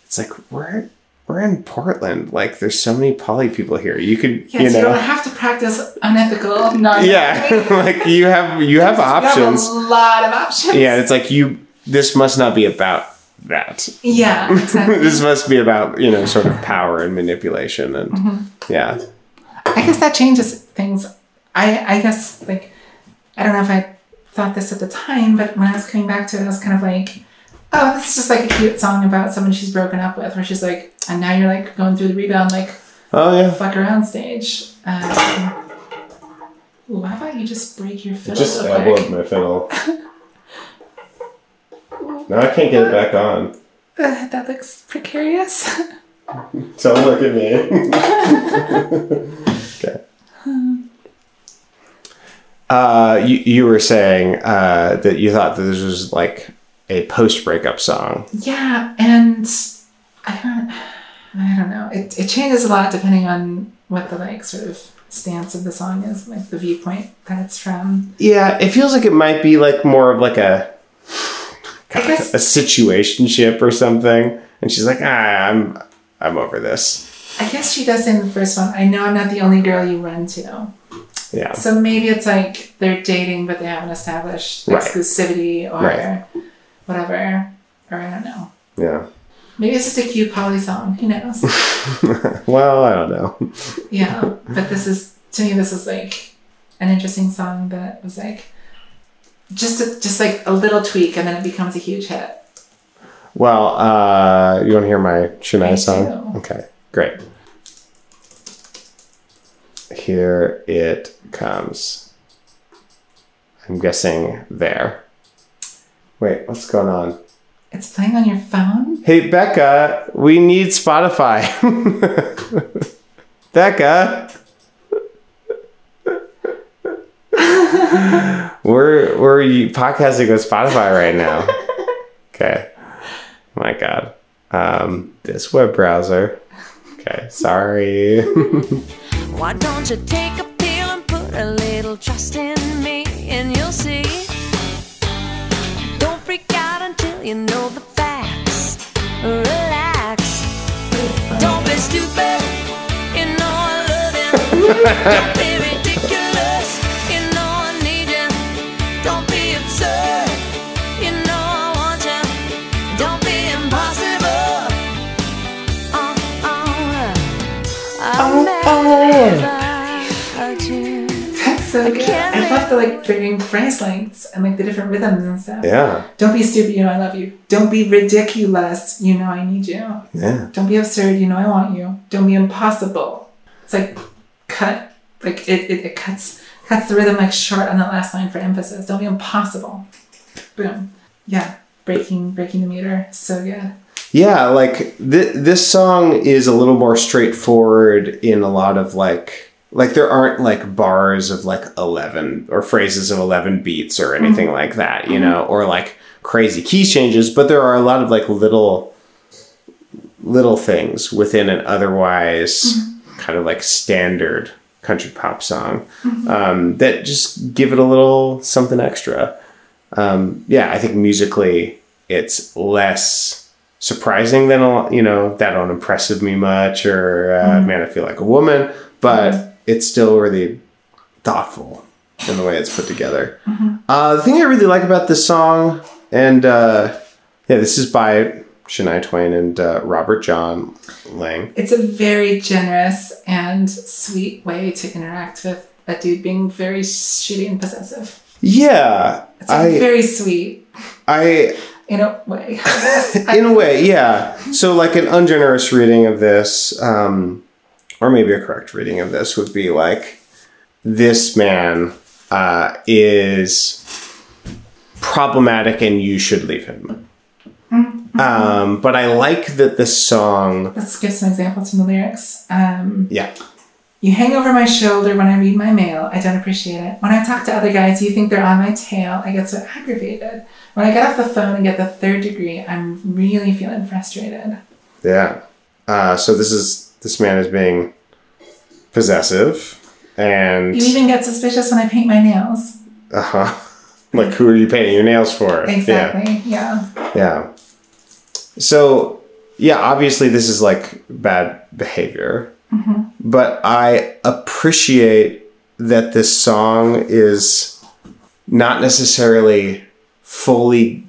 it's like we're we're in Portland. Like, there's so many poly people here. You could, Yes, you you, know, don't have to practice unethical, non yeah, like you have you have options. You have a lot of options. Yeah, it's like you. This must not be about that. Yeah, exactly. this must be about you know sort of power and manipulation and Mm-hmm. yeah. I guess that changes things. I I guess like I don't know if I thought this at the time, but when I was coming back to it, I was kind of like, oh, this is just like a cute song about someone she's broken up with, where she's like, and now you're like going through the rebound, like Oh yeah. fuck around stage. Um, ooh, how about you just break your fiddle Just real elbowed my fiddle. now I can't get it back on. Uh, that looks precarious. Don't look at me. okay. Uh, you, you were saying uh, that you thought that this was like a post breakup song. yeah, and I don't, I don't know. It, it changes a lot depending on what the like sort of stance of the song is, like the viewpoint that it's from. Yeah, it feels like it might be like more of like a I guess a situationship or something. And she's like, ah, I'm I'm over this. I guess she does say in the first one, I know I'm not the only girl you run to. Yeah. So maybe it's like they're dating, but they haven't established Right. exclusivity or Right. Whatever. Or I don't know. Yeah. Maybe it's just a cute poly song. Who knows? Well, I don't know. yeah. But this is, to me, this is like an interesting song that was like just a, just like a little tweak and then it becomes a huge hit. Well, uh, you want to hear my Shania I song? do. Okay, great. Here it comes. I'm guessing there. Wait, what's going on? It's playing on your phone? Hey, Becca, we need Spotify. Becca. we're we're podcasting with Spotify right now. Okay. My God. Um, this web browser. Okay, sorry. Why don't you take a pill and put a little trust in you know the facts. Relax. Don't be stupid. You know I love you. Don't be ridiculous. You know I need you. Don't be absurd. You know I want you. Don't be impossible. I'm mad at you. That's so good. can't I love the like varying phrase lengths and like the different rhythms and stuff. yeah. Don't be stupid, you know I love you. Don't be ridiculous, you know I need you. Yeah. Don't be absurd, you know I want you. Don't be impossible. It's like cut, like it, it, it cuts cuts the rhythm like short on that last line for emphasis. Don't be impossible. Boom. Yeah, breaking breaking the meter. So good. Yeah, like th- this song is a little more straightforward in a lot of like like there aren't like bars of like 11 or phrases of 11 beats or anything like that, you know, or like crazy key changes, but there are a lot of like little little things within an otherwise kind of like standard country pop song um, that just give it a little something extra. Um, yeah, I think musically it's less surprising than a lot- you know that don't impressive me much or uh, man I feel like a woman, but it's still really thoughtful in the way it's put together. Uh, the thing I really like about this song, and uh, yeah, this is by Shania Twain and uh, Robert John Lange. It's a very generous and sweet way to interact with a dude being very shitty and possessive. Yeah, It's like I very sweet I in a way. in a way, yeah. So, like an ungenerous reading of this, um, or maybe a correct reading of this, would be like this man uh, is problematic and you should leave him. Um, but I like that the song, Let's give some examples from the lyrics. Um, yeah, You hang over my shoulder when I read my mail. I don't appreciate it. When I talk to other guys, you think they're on my tail. I get so aggravated. When I get off the phone and get the third degree, I'm really feeling frustrated. yeah. Uh, so this is this man is being possessive, and You even get suspicious when I paint my nails. uh huh. Like, who are you painting your nails for? Exactly. Yeah. Yeah. So, yeah, obviously this is like bad behavior. But I appreciate that this song is not necessarily fully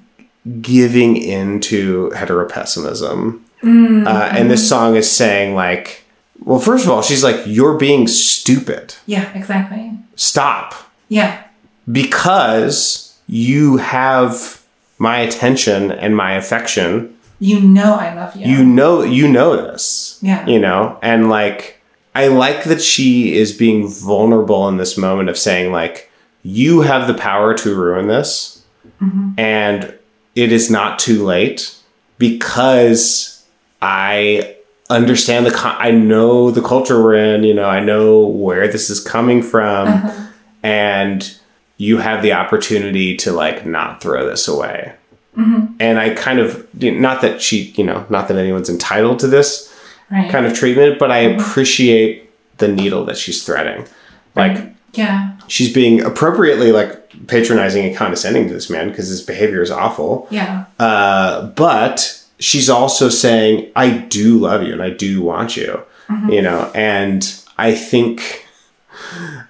giving into heteropessimism. Mm, uh, and this mm-hmm. song is saying, like, well, first of all, she's like, you're being stupid. Yeah, exactly. Stop Yeah. because you have my attention and my affection. You know I love you. You know you know this. Yeah. You know, and like I like that she is being vulnerable in this moment of saying like you have the power to ruin this mm-hmm. and it is not too late because I understand the con- I know the culture we're in, you know, I know where this is coming from uh-huh. and you have the opportunity to like not throw this away. Mm-hmm. And I kind of not that she, you know, not that anyone's entitled to this right. kind of treatment, but I mm-hmm. appreciate the needle that she's threading. Like Yeah. she's being appropriately like patronizing and condescending to this man because his behavior is awful. Yeah. Uh, but she's also saying, I do love you and I do want you, you know, and I think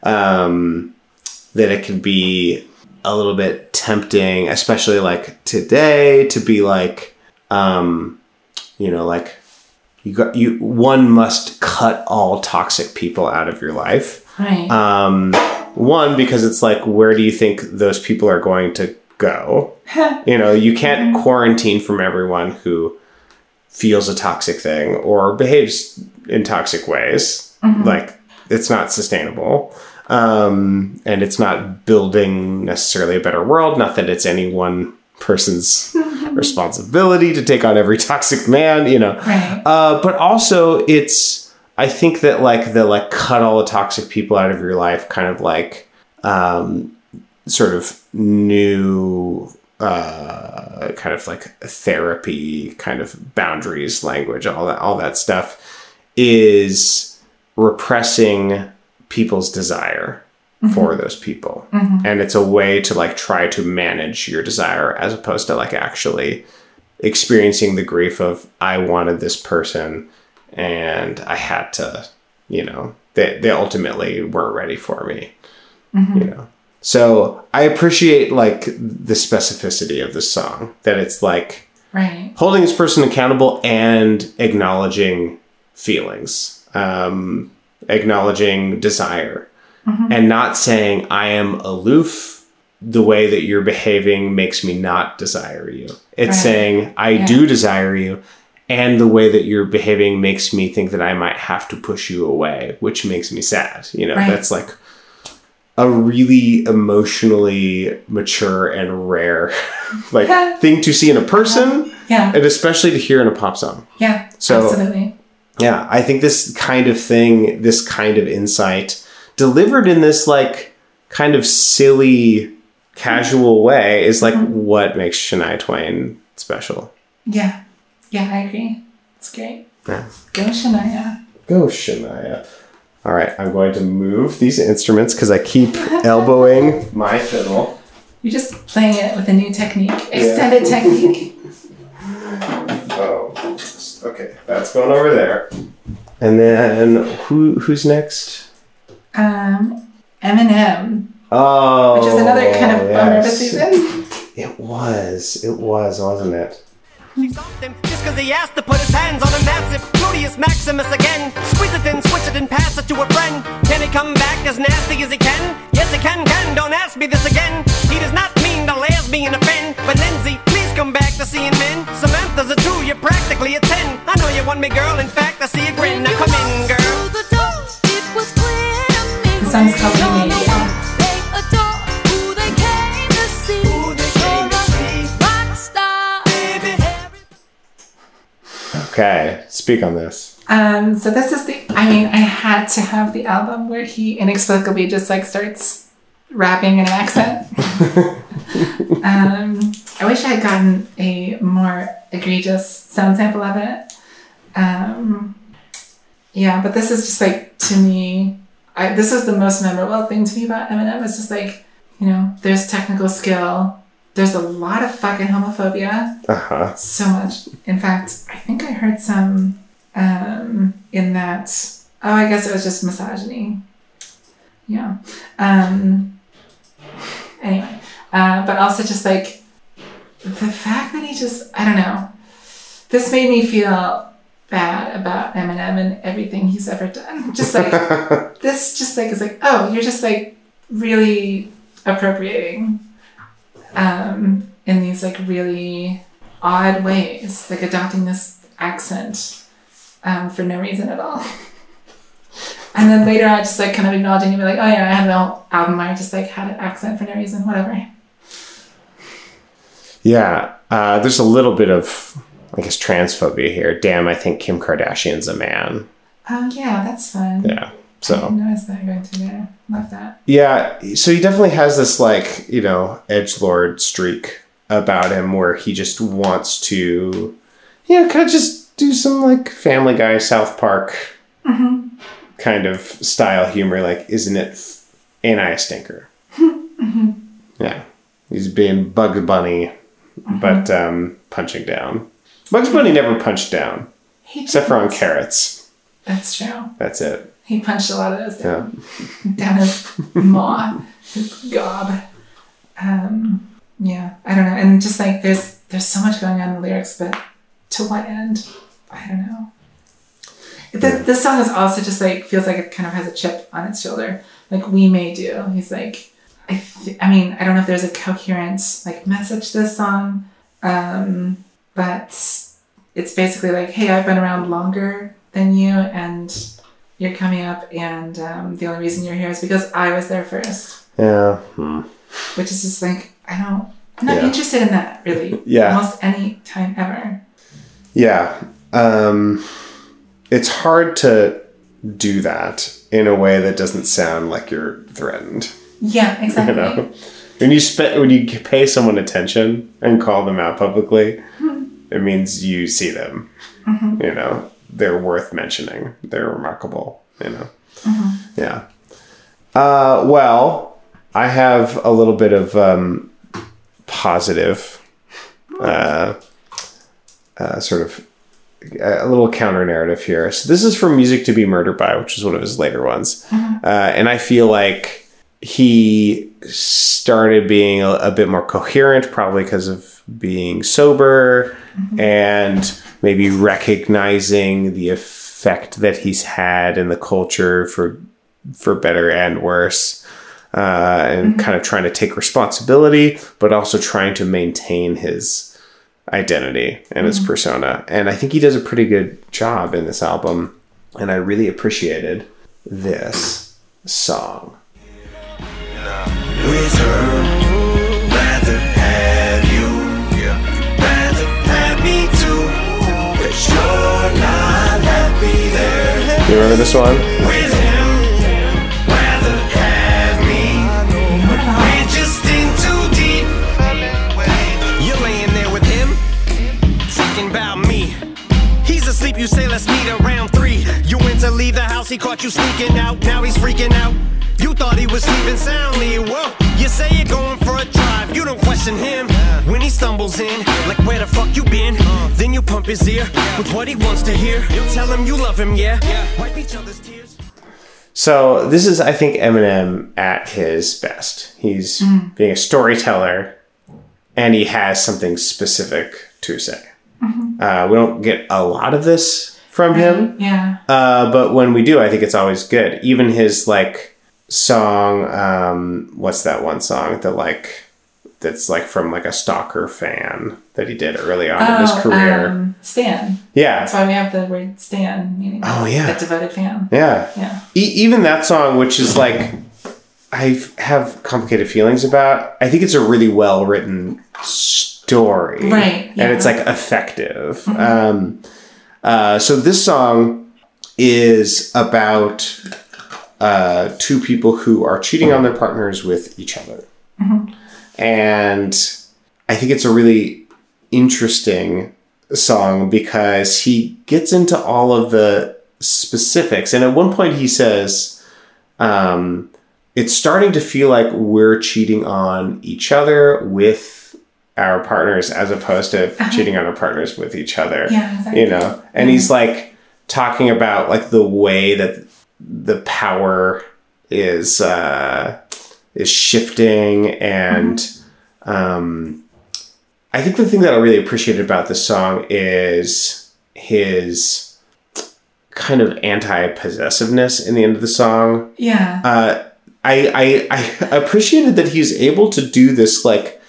um, that it can be a little bit tempting, especially like today, to be like, um, you know, like you got you. One must cut all toxic people out of your life. Right. Um, one because it's like, where do you think those people are going to go? you know, you can't quarantine from everyone who feels a toxic thing or behaves in toxic ways. Like, it's not sustainable. Um, and it's not building necessarily a better world. Not that it's any one person's responsibility to take on every toxic man, you know. right. Uh, but also, it's I think that like the like cut all the toxic people out of your life, kind of like um, sort of new uh, kind of like therapy, kind of boundaries language, all that all that stuff is repressing people's desire mm-hmm. for those people mm-hmm. and it's a way to like try to manage your desire as opposed to like actually experiencing the grief of I wanted this person and I had to, you know, they, they ultimately weren't ready for me. Mm-hmm. You know. So I appreciate like the specificity of the song. That it's like Right. holding this person accountable and acknowledging feelings, um, acknowledging desire, and not saying I am aloof. The way that you're behaving makes me not desire you. It's Right. saying I Yeah. do desire you, and the way that you're behaving makes me think that I might have to push you away, which makes me sad. You know, Right. that's like a really emotionally mature and rare like Yeah. thing to see in a person Yeah. and especially to hear in a pop song. Yeah. So- absolutely. Yeah, I think this kind of thing, this kind of insight delivered in this like kind of silly casual way is like mm-hmm. what makes Shania Twain special. Yeah. Yeah, I agree. It's great. Yeah. Go Shania. Go Shania. All right, I'm going to move these instruments because I keep elbowing my fiddle. You're just playing it with a new technique. Extended technique. Oh, okay, that's going over there. And then who who's next? Um Eminem, Oh, which is another kind of bummer of a season. It was, it was, wasn't it? Stopped him just cause he asked to put his hands on a massive Gluteus Maximus again. Squeeze it in, switch it and pass it to a friend. Can he come back as nasty as he can? Yes, he can, can. Don't ask me this again. He does not mean to lesbian offend. But Lindsay, please come back to seeing men. Samantha's a two, you're practically a ten. I know you want me, girl. In fact, I see a grin. Now come in, girl. The song's called Okay, speak on this. Um, so this is the I mean, I had to have the album where he inexplicably just like starts rapping in an accent. um, I wish I had gotten a more egregious sound sample of it. Um, yeah, but this is just like to me, I, this is the most memorable thing to me about Eminem. It's just like you know, there's technical skill. There's a lot of fucking homophobia Uh huh. so much. In fact, I think I heard some um, in that. Oh, I guess it was just misogyny. Yeah. Um, anyway, uh, but also just like the fact that he just, I don't know, this made me feel bad about Eminem and everything he's ever done. Just like, this just like is like, oh, you're just like really appropriating um, in these like really odd ways, like adopting this accent um, for no reason at all. And then later on, just like kind of acknowledging and be like, oh yeah, I had an al- album where I just like had an accent for no reason, whatever. Yeah, uh, there's a little bit of, I guess, transphobia here. Damn, I think Kim Kardashian's a man. Oh yeah, that's fun. Yeah. I So didn't notice that there. Love that. yeah, so he definitely has this like you know edge lord streak about him where he just wants to, you know, kind of just do some like Family Guy, South Park mm-hmm. kind of style humor. Like, isn't it? f- Ain't I a stinker? Mm-hmm. Yeah, he's being Bugs Bunny, mm-hmm. but um, punching down. Bugs Bunny never punched down, He except for on carrots. That's true. That's it. He punched a lot of those Yeah. down, down his maw, his gob. Um, yeah, I don't know. And just like there's there's so much going on in the lyrics, but to what end? I don't know. The, this song is also just like feels like it kind of has a chip on its shoulder, like we may do. He's like, I, th- I mean, I don't know if there's a coherent like message to this song, um, but it's basically like, hey, I've been around longer than you, and you're coming up, and um, the only reason you're here is because I was there first, Yeah. Hmm. which is just like, I don't, I'm not Yeah. interested in that really. Yeah. Almost any time ever. Yeah. Um, it's hard to do that in a way that doesn't sound like you're threatened. Yeah, exactly. You know, when you spend when you pay someone attention and call them out publicly, it means you see them. You know, they're worth mentioning. They're remarkable. You know. Yeah. Uh, well, I have a little bit of um, positive, uh, uh, sort of a little counter narrative here. So this is from Music to Be Murdered By, which is one of his later ones, uh, and I feel like he started being a, a bit more coherent, probably because of being sober and maybe recognizing the effect that he's had in the culture for for better and worse. Uh, and kind of trying to take responsibility, but also trying to maintain his identity and his persona. And I think he does a pretty good job in this album. And I really appreciated this song. with about me. He's asleep, you say let's meet around three. You went to leave the house, he caught you sneaking out. Now he's freaking out. You thought he was sleeping soundly. You say you're going for a drive. You don't question him stumbles in. Like, where the fuck you been? Then you pump his ear with what he wants to hear. You tell him you love him, yeah? Wipe each other's tears. So this is, I think, Eminem at his best. He's being a storyteller, and he has something specific to say. Uh, we don't get a lot of this from him, Yeah. uh, but when we do, I think it's always good. Even his like song, um, what's that one song The like that's like from like a stalker fan that he did early on in his career? Um, Stan. yeah, That's why we have the word Stan, meaning Oh, yeah. a devoted fan. yeah. Yeah. E- even that song, which is like, I have complicated feelings about. I think it's a really well written story, Right, And it's like effective. Um, uh, so this song is about uh, two people who are cheating on their partners with each other, and I think it's a really interesting song because he gets into all of the specifics. And at one point, he says, um, It's starting to feel like we're cheating on each other with our partners as opposed to cheating on our partners with each other. Yeah, exactly. You know? And he's like talking about like the way that the power is uh is shifting and um I think the thing that I really appreciated about this song is his kind of anti-possessiveness in the end of the song. Yeah. Uh, I, I I appreciated that he's able to do this like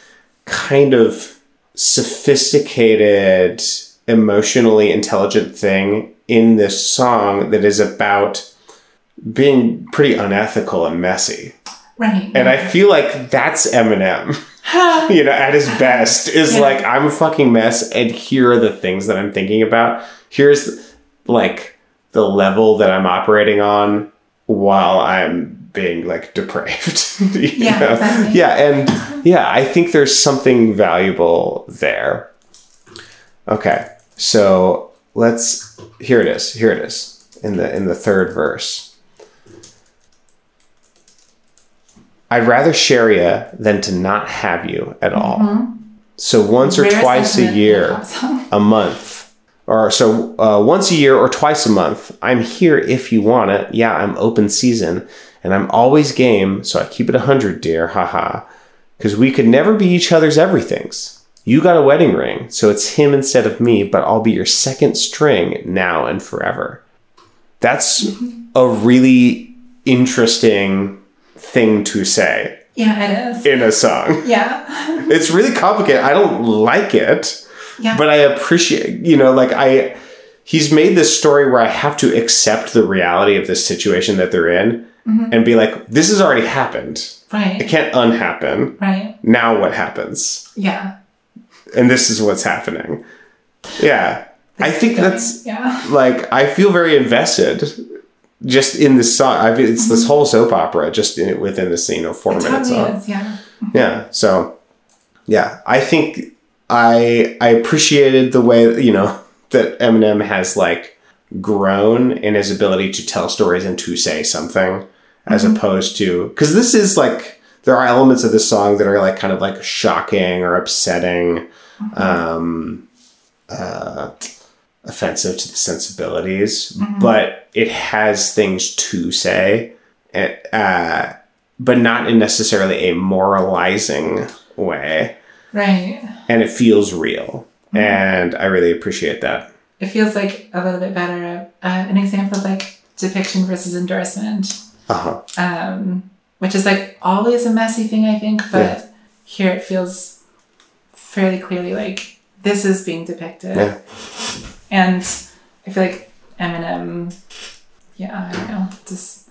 kind of sophisticated, emotionally intelligent thing in this song that is about being pretty unethical and messy. Right. And I feel like that's Eminem, you know, at his best, is Yeah. like, I'm a fucking mess, and here are the things that I'm thinking about. Here's like the level that I'm operating on while I'm being like depraved. Yeah, exactly. Yeah, and yeah, I think there's something valuable there. Okay, so let's here it is. Here it is in the in the third verse. I'd rather share you than to not have you at all. So once or Rare twice a sentiment in a year, a month, or so uh, once a year or twice a month, I'm here if you want it. Yeah, I'm open season, and I'm always game. So I keep it a hundred, dear. Haha. Because we could never be each other's everythings. You got a wedding ring, so it's him instead of me, but I'll be your second string now and forever. That's a really interesting thing to say Yeah, it is. in a song. Yeah. It's really complicated. I don't like it, Yeah. but I appreciate, you know, like I, he's made this story where I have to accept the reality of this situation that they're in mm-hmm. and be like, this has already happened. Right. It can't unhappen. Right. Now what happens? Yeah. And this is what's happening. Yeah. I think that's Yeah. like, I feel very invested just in this song. I mean, it's this whole soap opera just in, within the scene of four It minute totally is. Yeah. yeah so yeah i think i i appreciated the way you know that eminem has like grown in his ability to tell stories and to say something as opposed to because this is like there are elements of this song that are like kind of like shocking or upsetting um uh offensive to the sensibilities but it has things to say uh but not in necessarily a moralizing way. Right. And it feels real. And I really appreciate that. It feels like a little bit better. Uh, an example of like depiction versus endorsement, Uh-huh. um, which is like always a messy thing, I think, but Yeah. here it feels fairly clearly like this is being depicted. Yeah. And I feel like Eminem, yeah, I don't know, just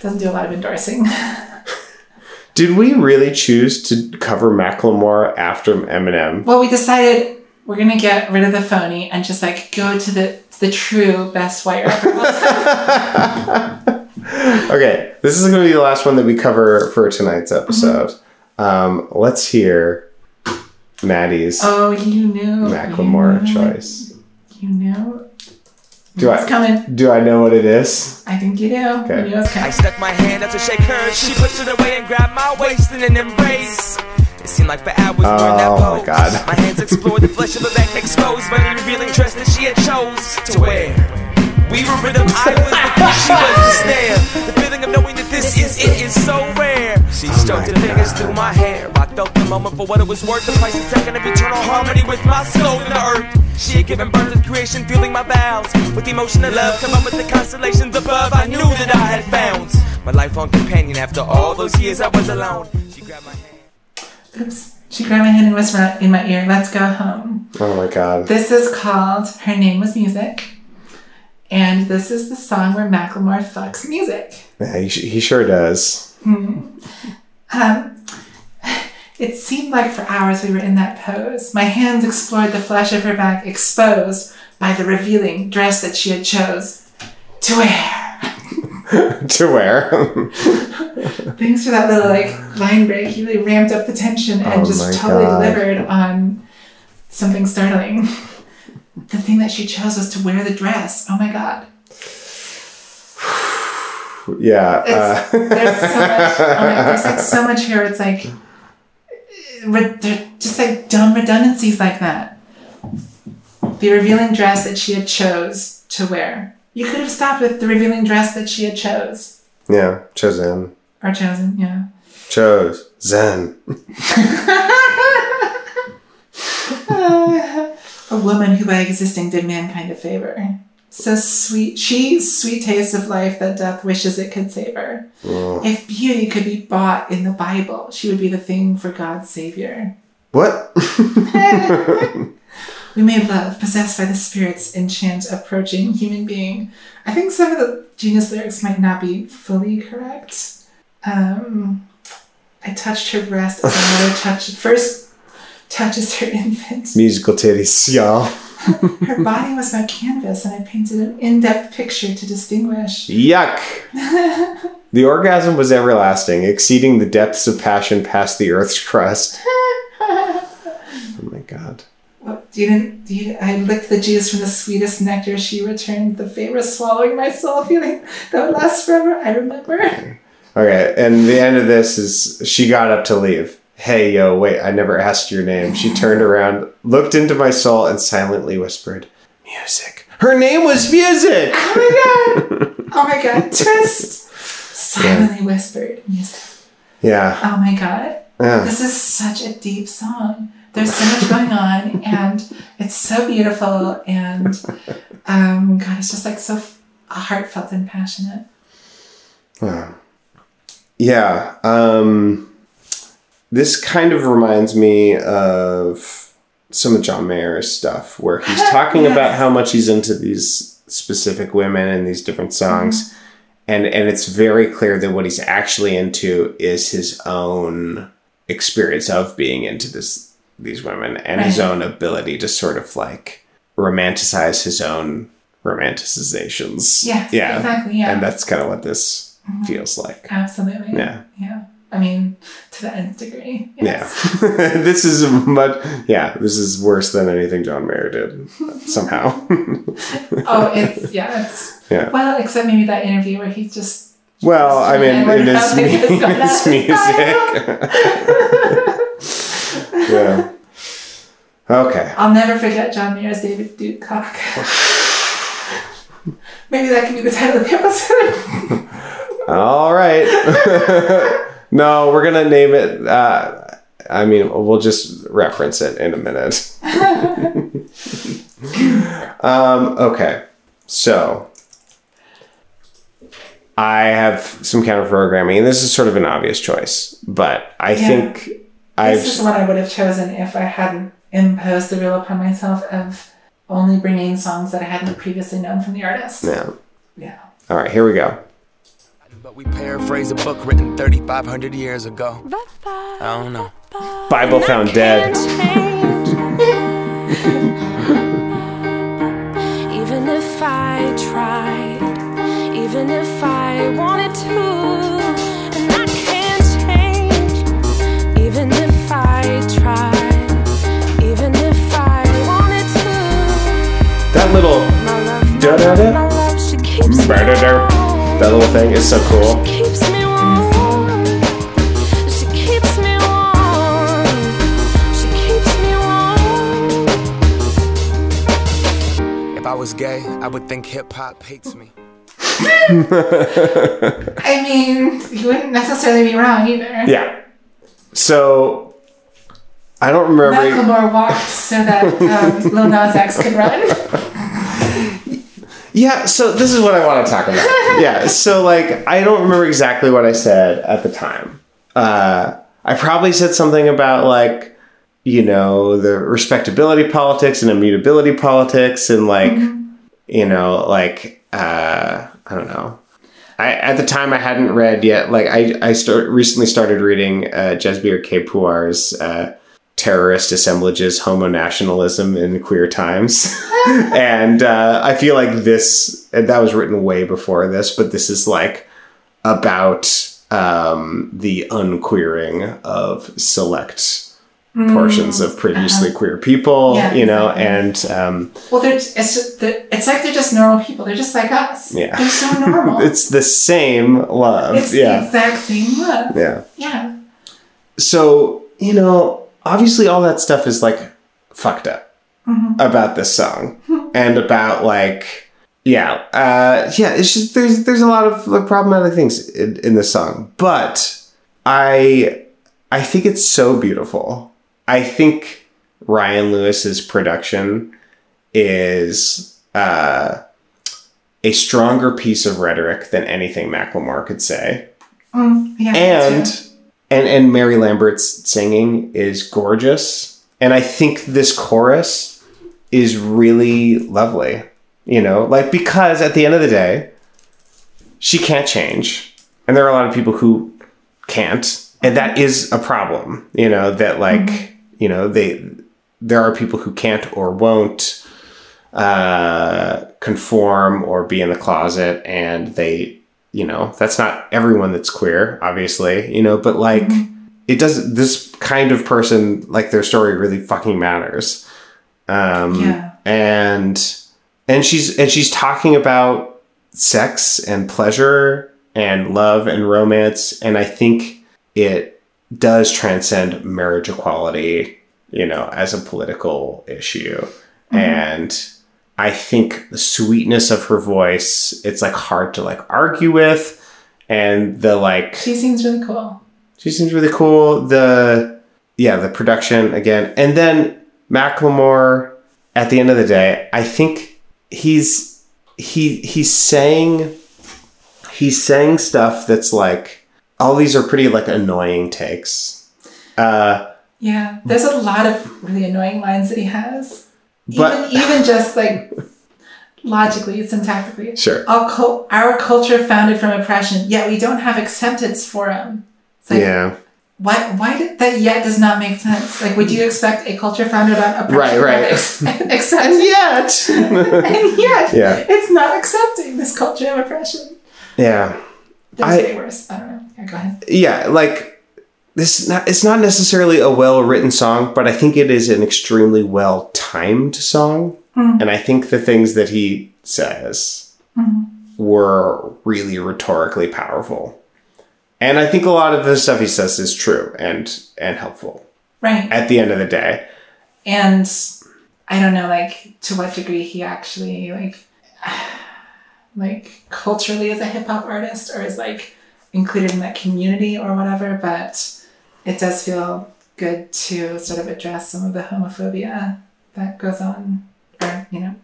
doesn't do a lot of endorsing. Did we really choose to cover Macklemore after Eminem? well, we decided we're gonna get rid of the phony and just like go to the to the true best white rapper. of all time. Okay, this is going to be the last one that we cover for tonight's episode. Um, let's hear Maddie's oh, you knew. Macklemore you knew, choice. You knew. Do It's I coming. do I know what it is? I think you do. Okay. You knew it I stuck my hand out to shake hers. She pushed it away and grabbed my waist in an embrace. It seemed like for hours we were in that Oh, my. God. My hands explored the flesh of her back, exposed by the revealing dress that she had chose to wear. We were rhythm, I was the fish, she was the snare. The feeling of knowing that this is it is so rare. She oh stroked her fingers through my hair. I felt the moment for what it was worth. The price and second of eternal harmony with my soul in the earth. She had given birth to creation, feeling my vows. With emotion and love, come up with the constellations above. I knew that I had found my lifelong companion. After all those years I was alone, she grabbed my hand. Oops. She grabbed my hand and whispered in my ear, "Let's go home." Oh my god. This is called "Her Name Was Music," and this is the song where Macklemore fucks music. Yeah, he, he sure does. Um, it seemed like for hours we were in that pose. My hands explored the flesh of her back, exposed by the revealing dress that she had chose to wear. to wear. Thanks for that little like line break. You really ramped up the tension and Oh just totally God. delivered on something startling. The thing that she chose was to wear the dress. Oh my god. yeah. Uh, there's so much. Oh my, there's like so much here. It's like just like dumb redundancies like that. The revealing dress that she had chose to wear. You could have stopped with the revealing dress that she had chose yeah. Chosen. or chosen. Yeah. Chose. Zen. A woman who by existing did mankind a favor. So sweet, she sweet taste of life that death wishes it could savor. If beauty could be bought in the Bible, she would be the thing for God's savior. What? We made love, possessed by the spirits enchant approaching human being. I think some of the genius lyrics might not be fully correct. Um, I touched her breast as a mother touch first touches her infant. Musical titties, y'all. Her body was my canvas, and I painted an in-depth picture to distinguish. Yuck. the orgasm was everlasting, exceeding the depths of passion past the earth's crust. Oh my god. What, you didn't? You, I licked the juice from the sweetest nectar. She returned the favor, swallowing my soul, feeling that would last forever. I remember. Okay, and the end of this is she got up to leave. Hey, yo, wait, I never asked your name. She turned around, looked into my soul, and silently whispered, Music. Her name was Music! Oh my god! Oh my god! Twist. Silently whispered music. Yeah. Oh my god! yeah. This is such a deep song. There's so much going on, and it's so beautiful, and um, God, it's just like so f- heartfelt and passionate. Yeah. Um, this kind of reminds me of some of John Mayer's stuff, where he's talking Yes. about how much he's into these specific women and these different songs, mm-hmm. and and it's very clear that what he's actually into is his own experience of being into this these women and his own ability to sort of like romanticize his own romanticizations. Yes, yeah, exactly, yeah. and that's kind of what this mm-hmm. feels like. Absolutely. Yeah. Yeah. I mean, to the nth degree. Yes. Yeah. this is much yeah, this is worse than anything John Mayer did somehow. Oh, it's yeah. It's yeah. well, except maybe that interview where he's just Well, I mean Yeah, in his, how big mu- it's gone his music. yeah. Okay. I'll never forget John Mayer's David Duke cock. maybe that can be the title of the episode. All right. No, we're gonna name it. Uh, I mean, we'll just reference it in a minute. um, okay, so I have some counter programming, and this is sort of an obvious choice, but I Yeah. think I've this is what I would have chosen if I hadn't imposed the rule upon myself of only bringing songs that I hadn't previously known from the artist. yeah. Yeah. All right, here we go. But we paraphrase a book written 3,500 years ago. I don't know. Bible found dead. Even if I tried, even if I wanted to, and I can't change. Even if I tried, even if I wanted to, That little my love, Da-da-da. That little thing is so cool. She keeps me warm. She keeps me warm. She keeps me warm. If I was gay, I would think hip hop hates me. I mean, you wouldn't necessarily be wrong either. Yeah. So I don't remember. Macklemore walked so that um, Lil Nas X could run. Yeah, so this is what I want to talk about. yeah, so like I don't remember exactly what I said at the time. Uh, I probably said something about like you know the respectability politics and immutability politics and like you know like uh, I don't know. I at the time I hadn't read yet. Like I I start recently started reading uh, Jasbir K. Puar's uh, terrorist assemblages, homo nationalism in queer times. and uh, I feel like this, and that was written way before this, but this is like about um, the unqueering of select portions of previously queer people, Yeah, you know, exactly. and um, Well, they're, it's they're, it's like they're just normal people. They're just like us. Yeah. They're so normal. it's the same love. It's the yeah. exact same love. Yeah. Yeah. so you know obviously all that stuff is like fucked up about this song and about like yeah uh yeah it's just there's there's a lot of like problematic things in, in this song but i i think it's so beautiful i think ryan lewis's production is uh a stronger piece of rhetoric than anything macklemore could say Mm, yeah. and. And and Mary Lambert's singing is gorgeous. and I think this chorus is really lovely. You know, like because at the end of the day, she can't change, and there are a lot of people who can't, and that is a problem. You know that like you know they there are people who can't or won't uh, conform or be in the closet, and they you know that's not everyone that's queer, obviously. You know, but like it does this kind of person like their story really fucking matters um Yeah. and and she's and she's talking about sex and pleasure and love and romance and i think it does transcend marriage equality you know as a political issue and i think the sweetness of her voice it's like hard to like argue with and the like She seems really cool. she seems really cool. The yeah, the production again, and then Macklemore. At the end of the day, I think he's he he's saying he's saying stuff that's like all these are pretty like annoying takes. Uh, Yeah, there's a lot of really annoying lines that he has. But- even even just like logically, syntactically. Sure. Our, cul- our culture founded from oppression, yet we don't have acceptance for. It's like, yeah, why, why did that yet does not make sense? Like, would you mm. expect a culture founded on oppression? Right, right. ex- acceptance? yet. and yet, Yeah. it's not accepting this culture of oppression. yeah. There's I- way worse. I don't know. Yeah, go ahead. yeah, like this. Not, it's not necessarily a well-written song, but I think it is an extremely well-timed song, hmm. and I think the things that he says hmm. were really rhetorically powerful. And I think a lot of the stuff he says is true and and helpful Right. at the end of the day. and I don't know, like to what degree he actually like, like culturally as a hip hop artist or is like included in that community or whatever. But it does feel good to sort of address some of the homophobia that goes on, or you know,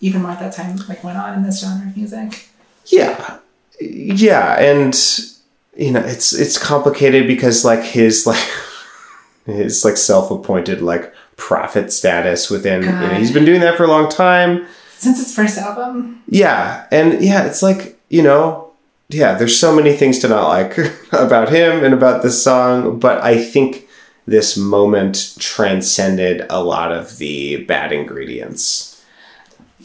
even more at that time like went on in this genre of music. Yeah. Yeah, and you know, it's it's complicated because like his like his like self-appointed like prophet status within you know, he's been doing that for a long time. Since his first album, Yeah, and yeah, it's like, you know, yeah, there's so many things to not like about him and about this song, but I think this moment transcended a lot of the bad ingredients.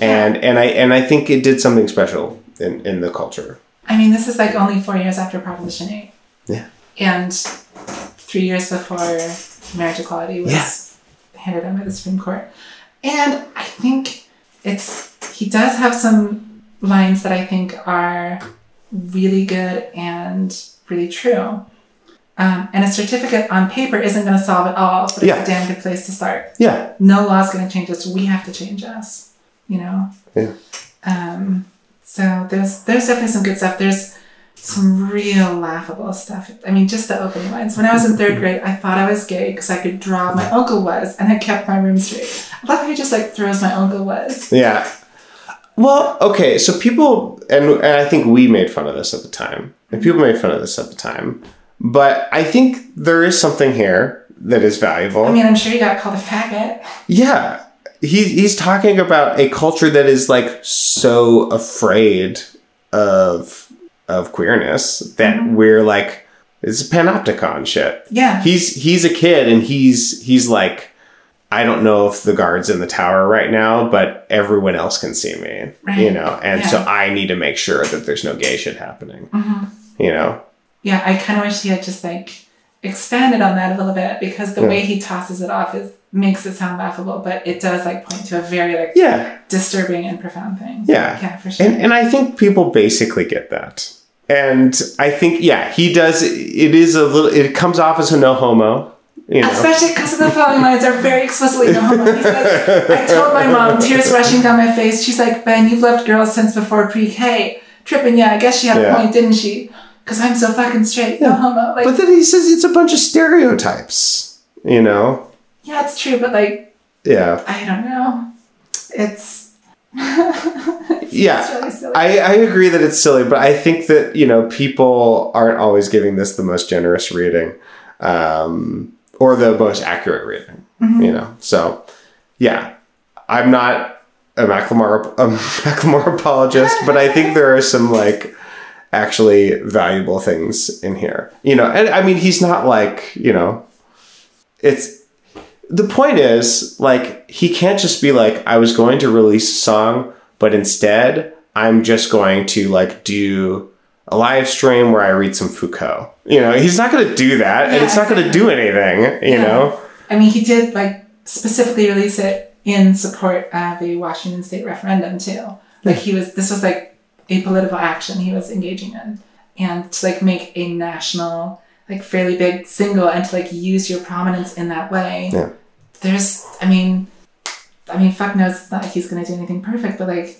And and I and I think it did something special in, in the culture. I mean, this is like only four years after Proposition 8. Yeah. And three years before marriage equality was handed down by the Supreme Court. And I think it's, he does have some lines that I think are really good and really true. Um, and a certificate on paper isn't going to solve it all, but it's a damn good place to start. Yeah. No law's going to change us. We have to change us, you know? Yeah. Um, so there's there's definitely some good stuff. There's some real laughable stuff. I mean, just the opening lines. When I was in third grade, I thought I was gay because I could draw. My uncle was, and I kept my room straight. I love how he just like throws my uncle was. Yeah. Well, okay, so people and, and I think we made fun of this at the time. And people made fun of this at the time. But I think there is something here that is valuable. I mean, I'm sure he got called a faggot. Yeah. He, he's talking about a culture that is like so afraid of of queerness that mm-hmm. we're like it's a panopticon shit. Yeah. He's he's a kid and he's he's like I don't know if the guard's in the tower right now, but everyone else can see me. Right. You know, and so I need to make sure that there's no gay shit happening. Mm-hmm. You know? Yeah, I kind of wish he had just like expanded on that a little bit because the Yeah. way he tosses it off is makes it sound laughable, but it does like point to a very like Yeah. disturbing and profound thing. Yeah. yeah, for sure. And and I think people basically get that. And I think yeah, he does it is a little it comes off as a no homo. You know. Especially because the following lines are very explicitly no homo. He says, I told my mom, tears rushing down my face. She's like, Ben, you've loved girls since before pre-K. Tripping, yeah, I guess she had Yeah. a point, didn't she? Because I'm so fucking straight, no homo. Like, But then he says it's a bunch of stereotypes. You know? yeah, it's true, but like, Yeah. I don't know. It's Yeah. really. I, I agree that it's silly, but I think that, you know, people aren't always giving this the most generous reading. Um, or the most accurate reading. You mm-hmm. know, so yeah, I'm not a Macklemore a Macklemore apologist, but I think there are some like actually valuable things in here. You know, and I mean he's not like, you know, it's the point is like he can't just be like I was going to release a song, but instead I'm just going to like do a live stream where I read some Foucault. You know, he's not going to do that and Yeah, it's not going to do anything, you Yeah. know. I mean, he did like specifically release it in support of the Washington state referendum too. Like he was, this was like a political action he was engaging in, and to like make a national, like fairly big single, and to like use your prominence in that way. Yeah. There's, I mean, I mean, fuck knows it's not like he's gonna do anything perfect, but like,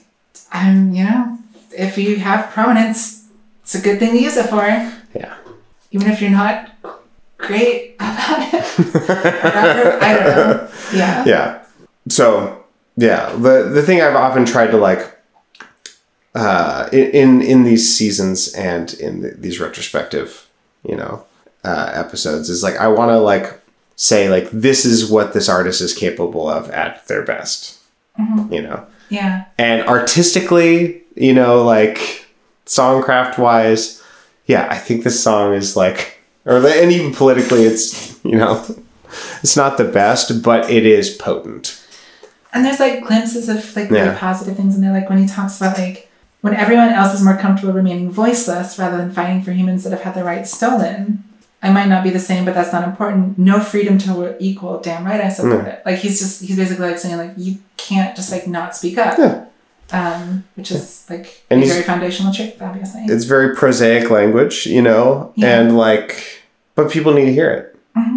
I'm, you know, if you have prominence, it's a good thing to use it for Yeah. even if you're not great about it. I don't know. Yeah. yeah so yeah the the thing i've often tried to like uh in in, these seasons and in the, these retrospective you know uh episodes is like i want to like say like this is what this artist is capable of at their best you know Yeah. and artistically you know like songcraft wise yeah i think this song is like or and even politically it's you know it's not the best but it is potent And there's like glimpses of like really Yeah. positive things in there, like when he talks about like when everyone else is more comfortable remaining voiceless rather than fighting for humans that have had their rights stolen. I might not be the same, but that's not important. No freedom to equal. Damn right, I support it. Like he's just he's basically like saying like you can't just like not speak up. Yeah. Um, which is like And a very foundational truth, obviously. it's very prosaic language you know Yeah. and like but people need to hear it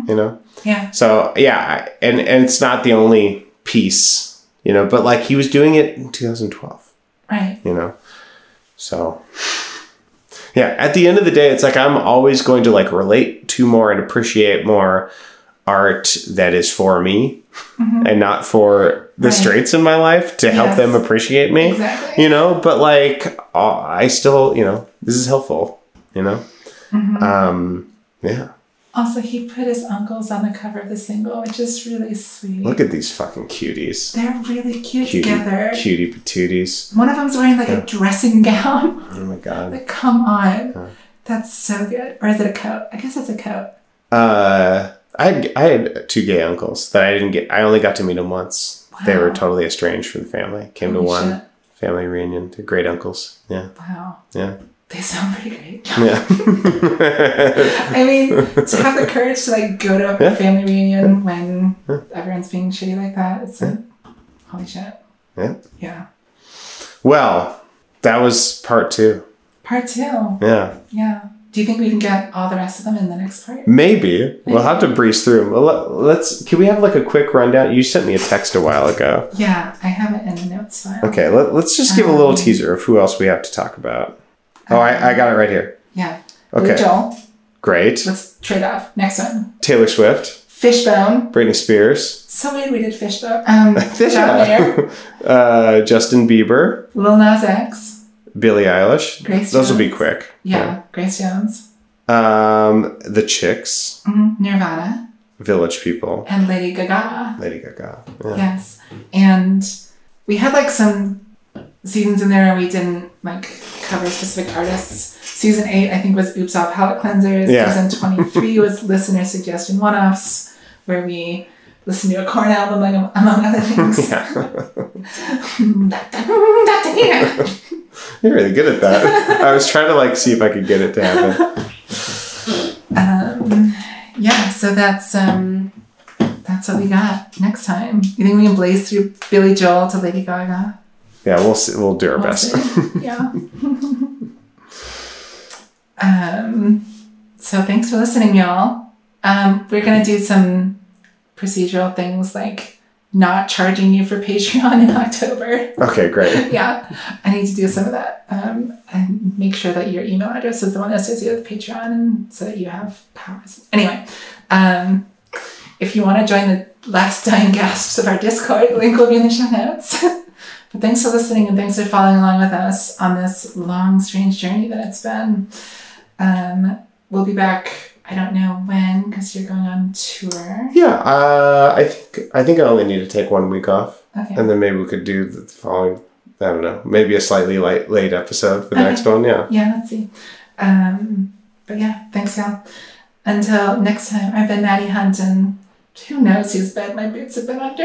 you know yeah. so yeah and and it's not the only piece you know but like he was doing it in 2012 Right. you know so yeah at the end of the day it's like i'm always going to like relate to more and appreciate more art that is for me and not for the Right. straights in my life to help them appreciate me Exactly. you know but like uh, i still you know this is helpful you know Mm-hmm. um yeah Also, he put his uncles on the cover of the single, which is really sweet. look at these fucking cuties They're really cute cutie together. cutie patooties One of them's wearing like a dressing gown. oh my god like, come on. That's so good. Or is it a coat? I guess it's a coat. Uh, I had, I had two gay uncles that I didn't get. I only got to meet them once. They were totally estranged from the family. Came to one shit. family reunion. They're great uncles. Yeah, Wow. yeah, They sound pretty great. yeah. I mean, to have the courage to like go to a Yeah. family reunion when everyone's being shitty like that, it's like, holy shit. yeah. Yeah. Well, that was part two. Part two. Yeah, Yeah. Do you think we can get all the rest of them in the next part? maybe we'll have to breeze through let- Let's. Can we have like a quick rundown? You sent me a text a while ago. Yeah, I have it in the notes file. Okay, let, let's just give a little Um, teaser of who else we have to talk about. Oh, I, I got it right here. Yeah. Okay. Joel. Great. Let's trade off. Next one. Taylor Swift, Fishbone. Britney Spears, So weird we did Fishbone. Um, Mayer. uh, Justin Bieber, Lil Nas X. Billie Eilish. Grace Those will be quick. Yeah. Grace Jones. Um, the Chicks, Mhm. Nirvana. Village People, And Lady Gaga. Lady Gaga. Yeah. Yes. And we had like some seasons in there where we didn't like cover specific artists. Season 8, I think, was Oops All Palette Cleansers. Yeah. Season 23 was Listener Suggestion One Offs, where we listened to a Korn album, like, among other things. Yeah. You're really good at that. I was trying to like see if I could get it to happen. um, yeah, so that's um, that's what we got next time. You think we can blaze through Billy Joel to Lady Gaga? Yeah, we'll see, we'll do our We'll best. see. yeah. um, so thanks for listening, y'all. Um, we're gonna do some procedural things like not charging you for Patreon in October. Okay, great. yeah, I need to do some of that um, and make sure that your email address is the one associated with Patreon, and so that you have powers. Anyway, um, if you want to join the last dying gasps of our Discord, the link will be in the show notes. but thanks for listening and thanks for following along with us on this long, strange journey that it's been. Um, we'll be back I don't know when because you're going on tour. Yeah, uh, I think I think I only need to take one week off, Okay. and then maybe we could do the following. I don't know, maybe a slightly late late episode for the Okay. next one. Yeah. Yeah, let's see. Um, but yeah, thanks, y'all. Until next time, I've been Maddie Hunt, and who knows whose bed my boots have been under.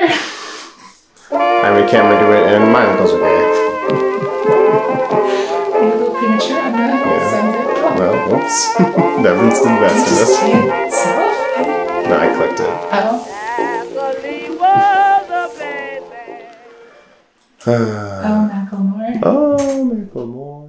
I'm a camera do it, and my uncles are gay. Like, Well, whoops. Nevin's the best of just us. say it itself? No, I clicked it. Oh, Uh, oh, Macklemore. oh, Macklemore.